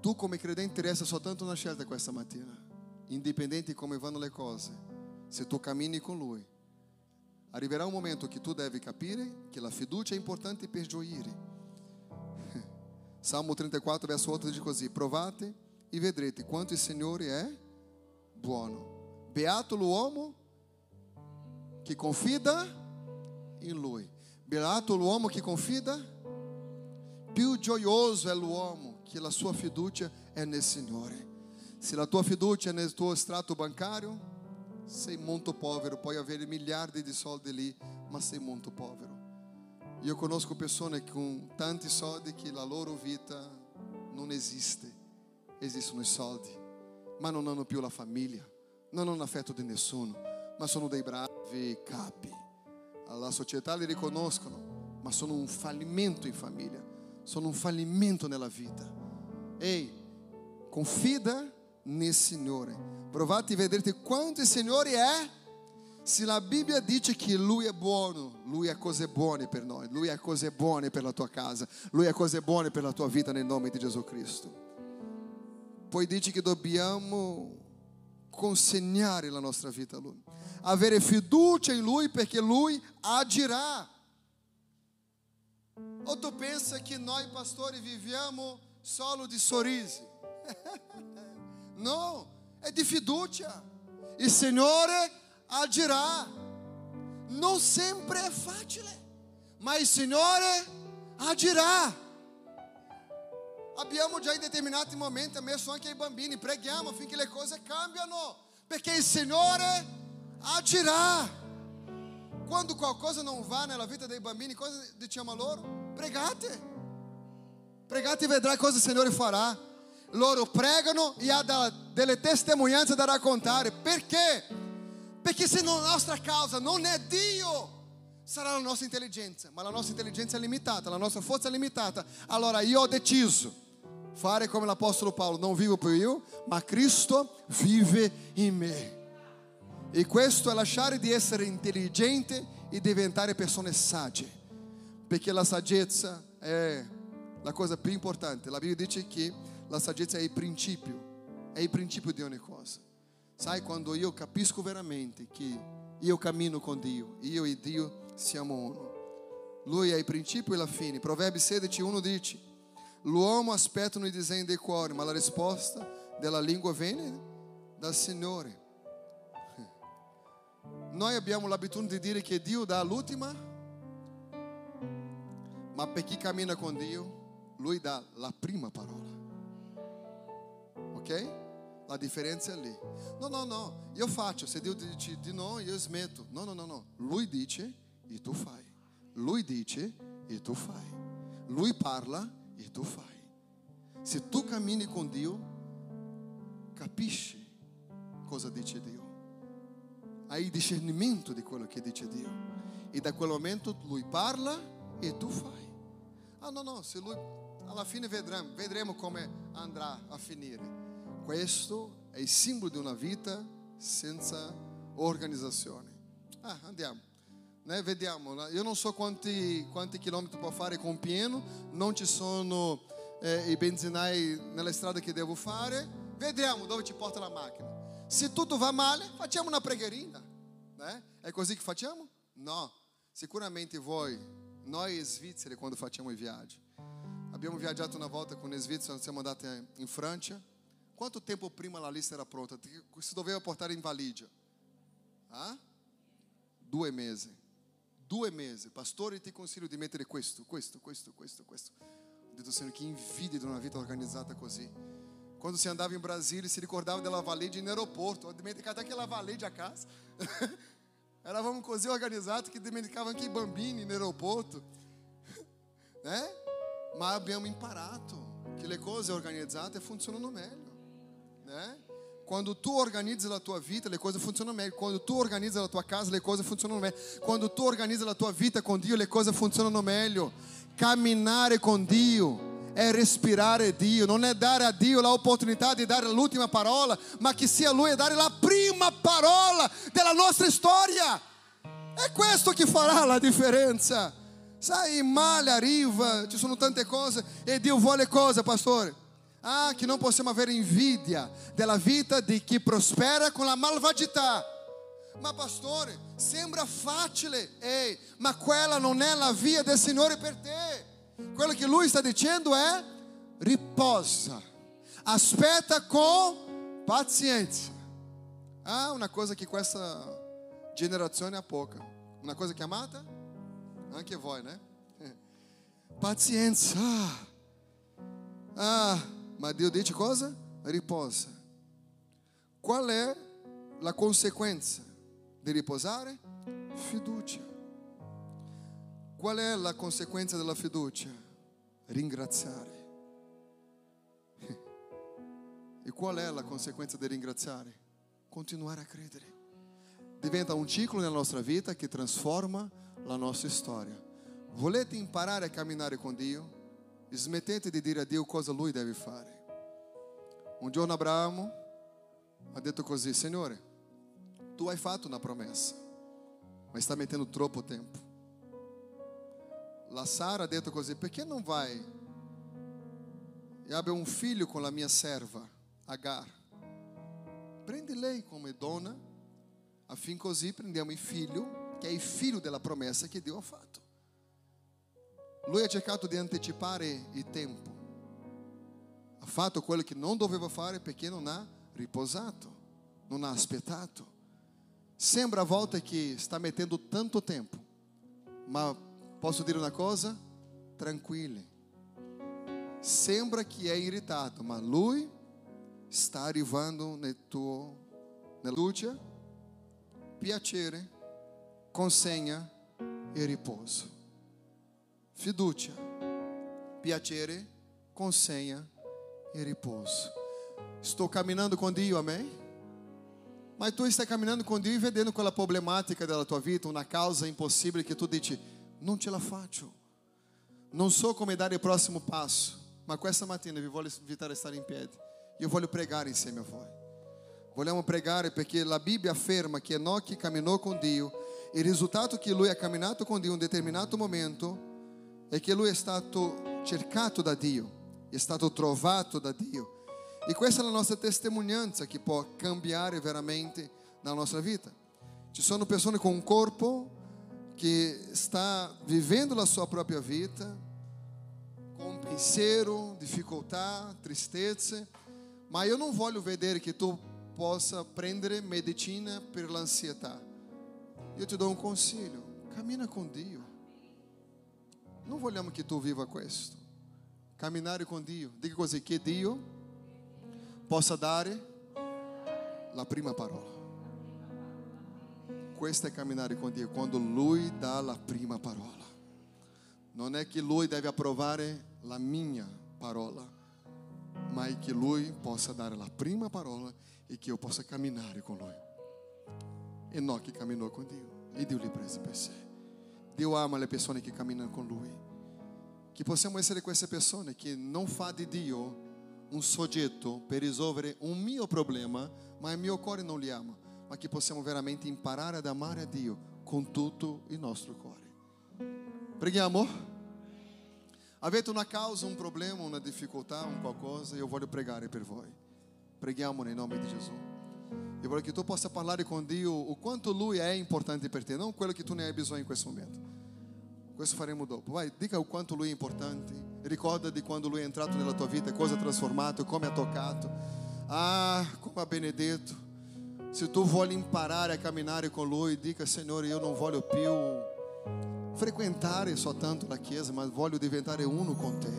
Tu come credente resta soltanto una scelta questa mattina, indipendente di come vanno le cose. Se tu cammini con Lui, arriverà un momento che tu devi capire che la fiducia è importante per gioire. Salmo 34, verso 8 dice così: Provate e vedrete quanto il Signore è buono. Beato l'uomo che confida in Lui. Beato l'uomo che confida. Più gioioso è l'uomo che la sua fiducia è nel Signore. Se la tua fiducia è nel tuo estratto bancario, sei molto povero, puoi avere miliardi di soldi lì, ma sei molto povero. Io conosco persone con tanti soldi che la loro vita non esiste, esistono i soldi, ma non hanno più la famiglia, non hanno affetto di nessuno, ma sono dei bravi capi. La società li riconoscono, ma sono un fallimento in famiglia, sono un fallimento nella vita. Ei, confida nel Signore. Provate e vedrete quanto il Signore è. Se la Bibbia dice che Lui è buono, Lui ha cose buone per noi, Lui ha cose buone per la tua casa, Lui ha cose buone per la tua vita nel nome di Gesù Cristo. Poi dice che dobbiamo consegnare la nostra vita a Lui, avere fiducia in Lui perché Lui agirà. O tu pensa che noi pastori viviamo solo di sorrisi. No, è di fiducia. Il Signore agirà. Non sempre è facile, ma il Signore agirà. Abbiamo già in determinati momenti messo anche i bambini, preghiamo affinché le cose cambiano, perché il Signore agirà. Quando qualcosa non va nella vita dei bambini, cosa diciamo a loro? Pregate. Pregate e vedrai cosa il Signore farà. Loro pregano e ha delle testimonianze da raccontare. Perché? Perché se la nostra causa non è Dio, sarà la nostra intelligenza. Ma la nostra intelligenza è limitata, la nostra forza è limitata. Allora io ho deciso fare come l'Apostolo Paolo, non vivo più io, ma Cristo vive in me. E questo è lasciare di essere intelligente e diventare persone sagge. Perché la saggezza è la cosa più importante. La Bibbia dice che la saggezza è il principio, è il principio di ogni cosa. Sai, quando io capisco veramente che io cammino con Dio, io e Dio siamo uno. Lui è il principio e la fine. Proverbi 16, 1 dice: L'uomo aspetta no disegno dei cuore, ma la risposta della lingua viene dal Signore. Noi abbiamo l'abitudine di dire che Dio dà l'ultima, ma per chi cammina con Dio, Lui dà la prima parola. Ok? La differenza è lì. No, no, no, io faccio, se Dio dice di no, io smetto. No, no, no, no. Lui dice e tu fai. Lui dice e tu fai. Lui parla e tu fai. Se tu cammini con Dio, capisci cosa dice Dio. Hai discernimento di quello che dice Dio. E da quel momento lui parla e tu fai. Ah, no, no, se lui alla fine vedremo, vedremo come andrà a finire. Questo è il simbolo di una vita senza organizzazione. Ah, andiamo. Né, vediamo, io non so quanti, quanti chilometri può fare con pieno, non ci sono eh, i benzinai nella strada che devo fare, vediamo dove ci porta la macchina. Se tutto va male, facciamo una preghierina. Né? È così che facciamo? No, sicuramente voi, noi svizzeri quando facciamo i viaggi. Abbiamo viaggiato una volta con i svizzeri, siamo andati in Francia. Quanto tempo prima la lista era pronta? Si doveva portare in valigia? Ah? Due mesi. Due mesi. Pastore, ti consiglio di mettere questo, questo, questo, questo, questo. Ho detto, Signore, che invidia di una vita organizzata così. Quando si andava in Brasília, si ricordava della valigia in aeroporto. Ho dimenticato aquela valigia a casa. Eravamo così organizzati che dimenticavamo anche i bambini in aeroporto. né? Ma abbiamo imparato che le cose organizzate funzionano meglio. Né? Quando tu organizzi la tua vita, le cose funzionano meglio. Quando tu organizzi la tua casa, le cose funzionano meglio. Quando tu organizzi la tua vita con Dio, le cose funzionano meglio. Camminare con Dio è respirare Dio, non è dare a Dio l'opportunità di dare l'ultima parola, ma che sia Lui a dare la prima parola della nostra storia. È questo che farà la differenza. Sai, male arriva, ci sono tante cose e Dio vuole cosa, pastore? Ah, che non possiamo avere invidia della vita di chi prospera con la malvagità. Ma pastore, sembra facile, ehi, ma quella non è la via del Signore per te. Quello che lui sta dicendo è riposa, aspetta con pazienza. Ah, una cosa che questa generazione ha poca. Una cosa chiamata? Anche voi, né? Pazienza. Ah, ma Dio dice cosa? Riposa. Qual è la conseguenza di riposare? Fiducia. Qual è la conseguenza della fiducia? Ringraziare. E qual è la conseguenza di ringraziare? Continuare a credere. Diventa un ciclo nella nostra vita che trasforma la nostra storia. Volete imparare a camminare con Dio? Smettete di dire a Dio cosa Lui deve fare. Un giorno Abramo ha detto così, Signore, tu hai fatto una promessa, ma sta mettendo troppo tempo. La Sara ha detto così, perché non vai e abbia un figlio con la mia serva, Agar? Prendi lei come donna, affinché così prendiamo il figlio, è il figlio della promessa che Dio ha fatto. Lui ha cercato di anticipare il tempo. Ha fatto quello che non doveva fare perché non ha riposato, non ha aspettato. Sembra a volte che sta mettendo tanto tempo, ma posso dire una cosa? Tranquilli. Sembra che è irritato, ma lui sta arrivando nel tuo, nella luce, piacere, consegna e riposo. Fiducia, piacere, consegna e riposo. Estou caminhando com Dio, amém? Mas tu está caminhando com Dio e vedendo quella problematica della tua vita, una causa impossibile che tu dici, non ce la faccio. Non so come dare il prossimo passo, ma questa mattina vi voglio invitare a stare in piedi. Io voglio pregare insieme a voi. Vogliamo pregare perché la Bibbia afferma che Enoch camminò con Dio e il risultato che lui ha camminato con Dio in un determinato momento è che lui è stato cercato da Dio, è stato trovato da Dio. E questa è la nostra testimonianza che può cambiare veramente la nostra vita. Ci sono persone con un corpo che sta vivendo la sua própria vida com pensiero, difficoltà, tristezza, Ma io non voglio vedere che tu possa prendere medicina per l'ansietà. Io ti do un consiglio, cammina con Dio. Non vogliamo che tu viva questo. Camminare con Dio. Dica così, che Dio possa dare la prima parola. Questo è camminare con Dio, quando Lui dà la prima parola. Non è che Lui deve approvare la mia parola, ma è che Lui possa dare la prima parola e che io possa camminare con Lui. Enoque caminhou com Dio e Dio lhe prese per sé. Dio ama le persone che camminano con Lui. Che possiamo essere queste persone che non fa di Dio un soggetto per risolvere un mio problema, ma il mio cuore non li ama, ma che possiamo veramente imparare ad amare a Dio con tutto il nostro cuore. Preghiamo? Avete una causa, un problema, una difficoltà, un qualcosa, io voglio pregare per voi. Preghiamo nel nome di Gesù. Io voglio che tu possa parlare con Dio o quanto Lui è importante per te, non quello che tu ne hai bisogno in questo momento. Questo faremo dopo. Vai, dica o quanto Lui è importante. Ricorda di quando Lui è entrato nella tua vita, cosa ha trasformato, come ha toccato. Ah, come ha benedetto. Se tu vuoi imparare a camminare con Lui, dica, Signore, io non voglio più frequentare soltanto la chiesa, ma voglio diventare uno con te.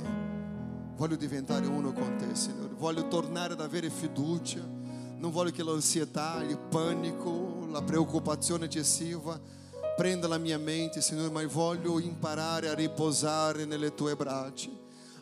Voglio diventare uno con te, Signore. Voglio tornare ad avere fiducia. Non voglio che l'ansietà, il panico, la preoccupazione eccessiva prenda la mia mente, Signore, ma voglio imparare a riposare nelle tue braccia.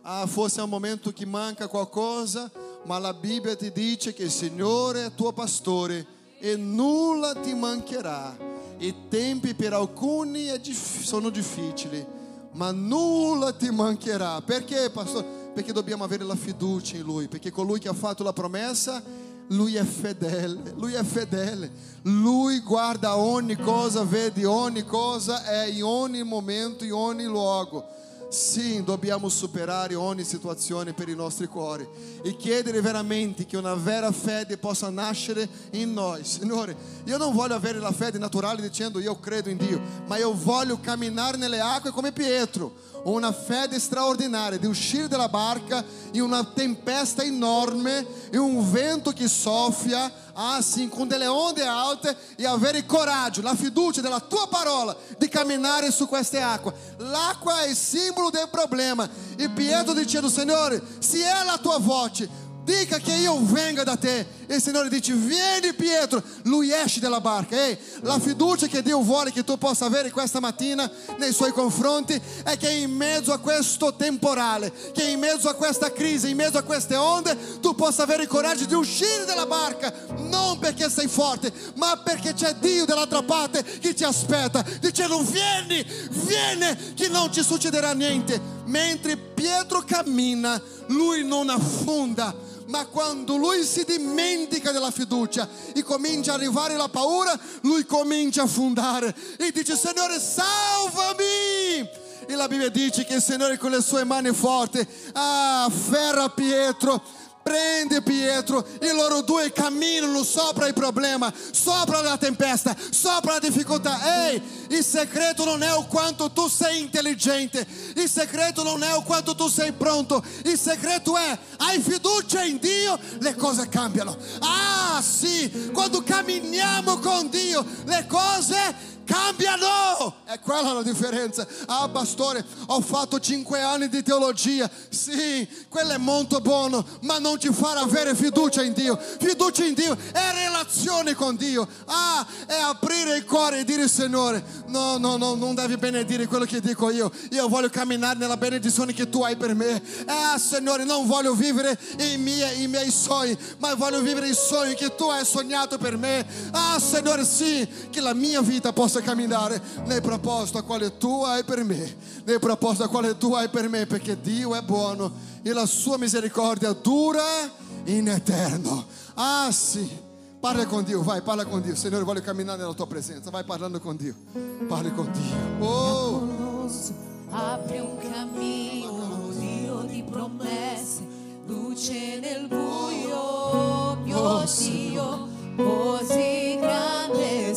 Ah, forse è un momento che manca qualcosa, ma la Bibbia ti dice che il Signore è tuo pastore e nulla ti mancherà. I tempi per alcuni sono difficili, ma nulla ti mancherà. Perché, pastore? Perché dobbiamo avere la fiducia in Lui, perché colui che ha fatto la promessa lui è fedele, lui è fedele, lui guarda ogni cosa, vede ogni cosa, è in ogni momento, in ogni luogo. Sim, dobbiamo superare ogni situazione per i nostri cuori e chiedere veramente che una vera fede possa nascere in noi. Signore, io non voglio avere la fede naturale dicendo io credo in Dio, ma io voglio camminare nelle acque come Pietro una fede straordinaria di uscire dalla barca in una tempesta enorme, in un vento che soffia, assim, com delle onde alte e avere coraggio, la fiducia della tua parola di camminare su queste acque. L'acqua è il simbolo del problema. E Pietro dicendo, Signore, se è la tua voce, dica che io venga da te. E il Signore dice: Vieni, Pietro. Lui esce dalla barca. Ehi, la fiducia che Dio vuole che tu possa avere questa mattina nei suoi confronti è che in mezzo a questo temporale, che in mezzo a questa crisi, in mezzo a queste onde, tu possa avere il coraggio di uscire dalla barca, non perché sei forte, ma perché c'è Dio dall'altra parte che ti aspetta, dicendo: Vieni, vieni, che non ti succederà niente. Mentre Pietro cammina, lui non affonda ma quando lui si dimentica della fiducia e comincia a arrivare la paura, lui comincia a affondare e dice Signore salvami! E la Bibbia dice che il Signore con le sue mani forti afferra Pietro prende Pietro e loro due camminano sopra il problema, sopra la tempesta, sopra la difficoltà. Ehi, il segreto non è o quanto tu sei intelligente, il segreto non è o quanto tu sei pronto, il segreto è hai fiducia in Dio, le cose cambiano. Ah, sì, quando camminiamo con Dio, le cose cambiano cambiano. È quella la differenza. Ah, pastore, ho fatto cinque anni di teologia. Sì, quello è molto buono, ma non ti farà avere fiducia in Dio. Fiducia in Dio è relazione con Dio. Ah, è aprire il cuore e dire Signore, no, no, no, non devi benedire quello che dico io. Io voglio camminare nella benedizione che tu hai per me. Ah, Signore, non voglio vivere i miei, i miei sogni, ma voglio vivere i sogni che tu hai sognato per me. Ah, Signore, sì, che la mia vita possa possa camminare nel proposito a quale tu hai per me, nel proposito a quale tu hai per me, perché Dio è buono e la sua misericordia dura in eterno. Ah sì. Parla con Dio, vai, parla con Dio. Signore, voglio camminare nella tua presenza. Vai parlando con Dio. Parli con Dio. Oh. Apre un cammino, Dio di promesse, luce nel buio, mio oh, Dio, così grande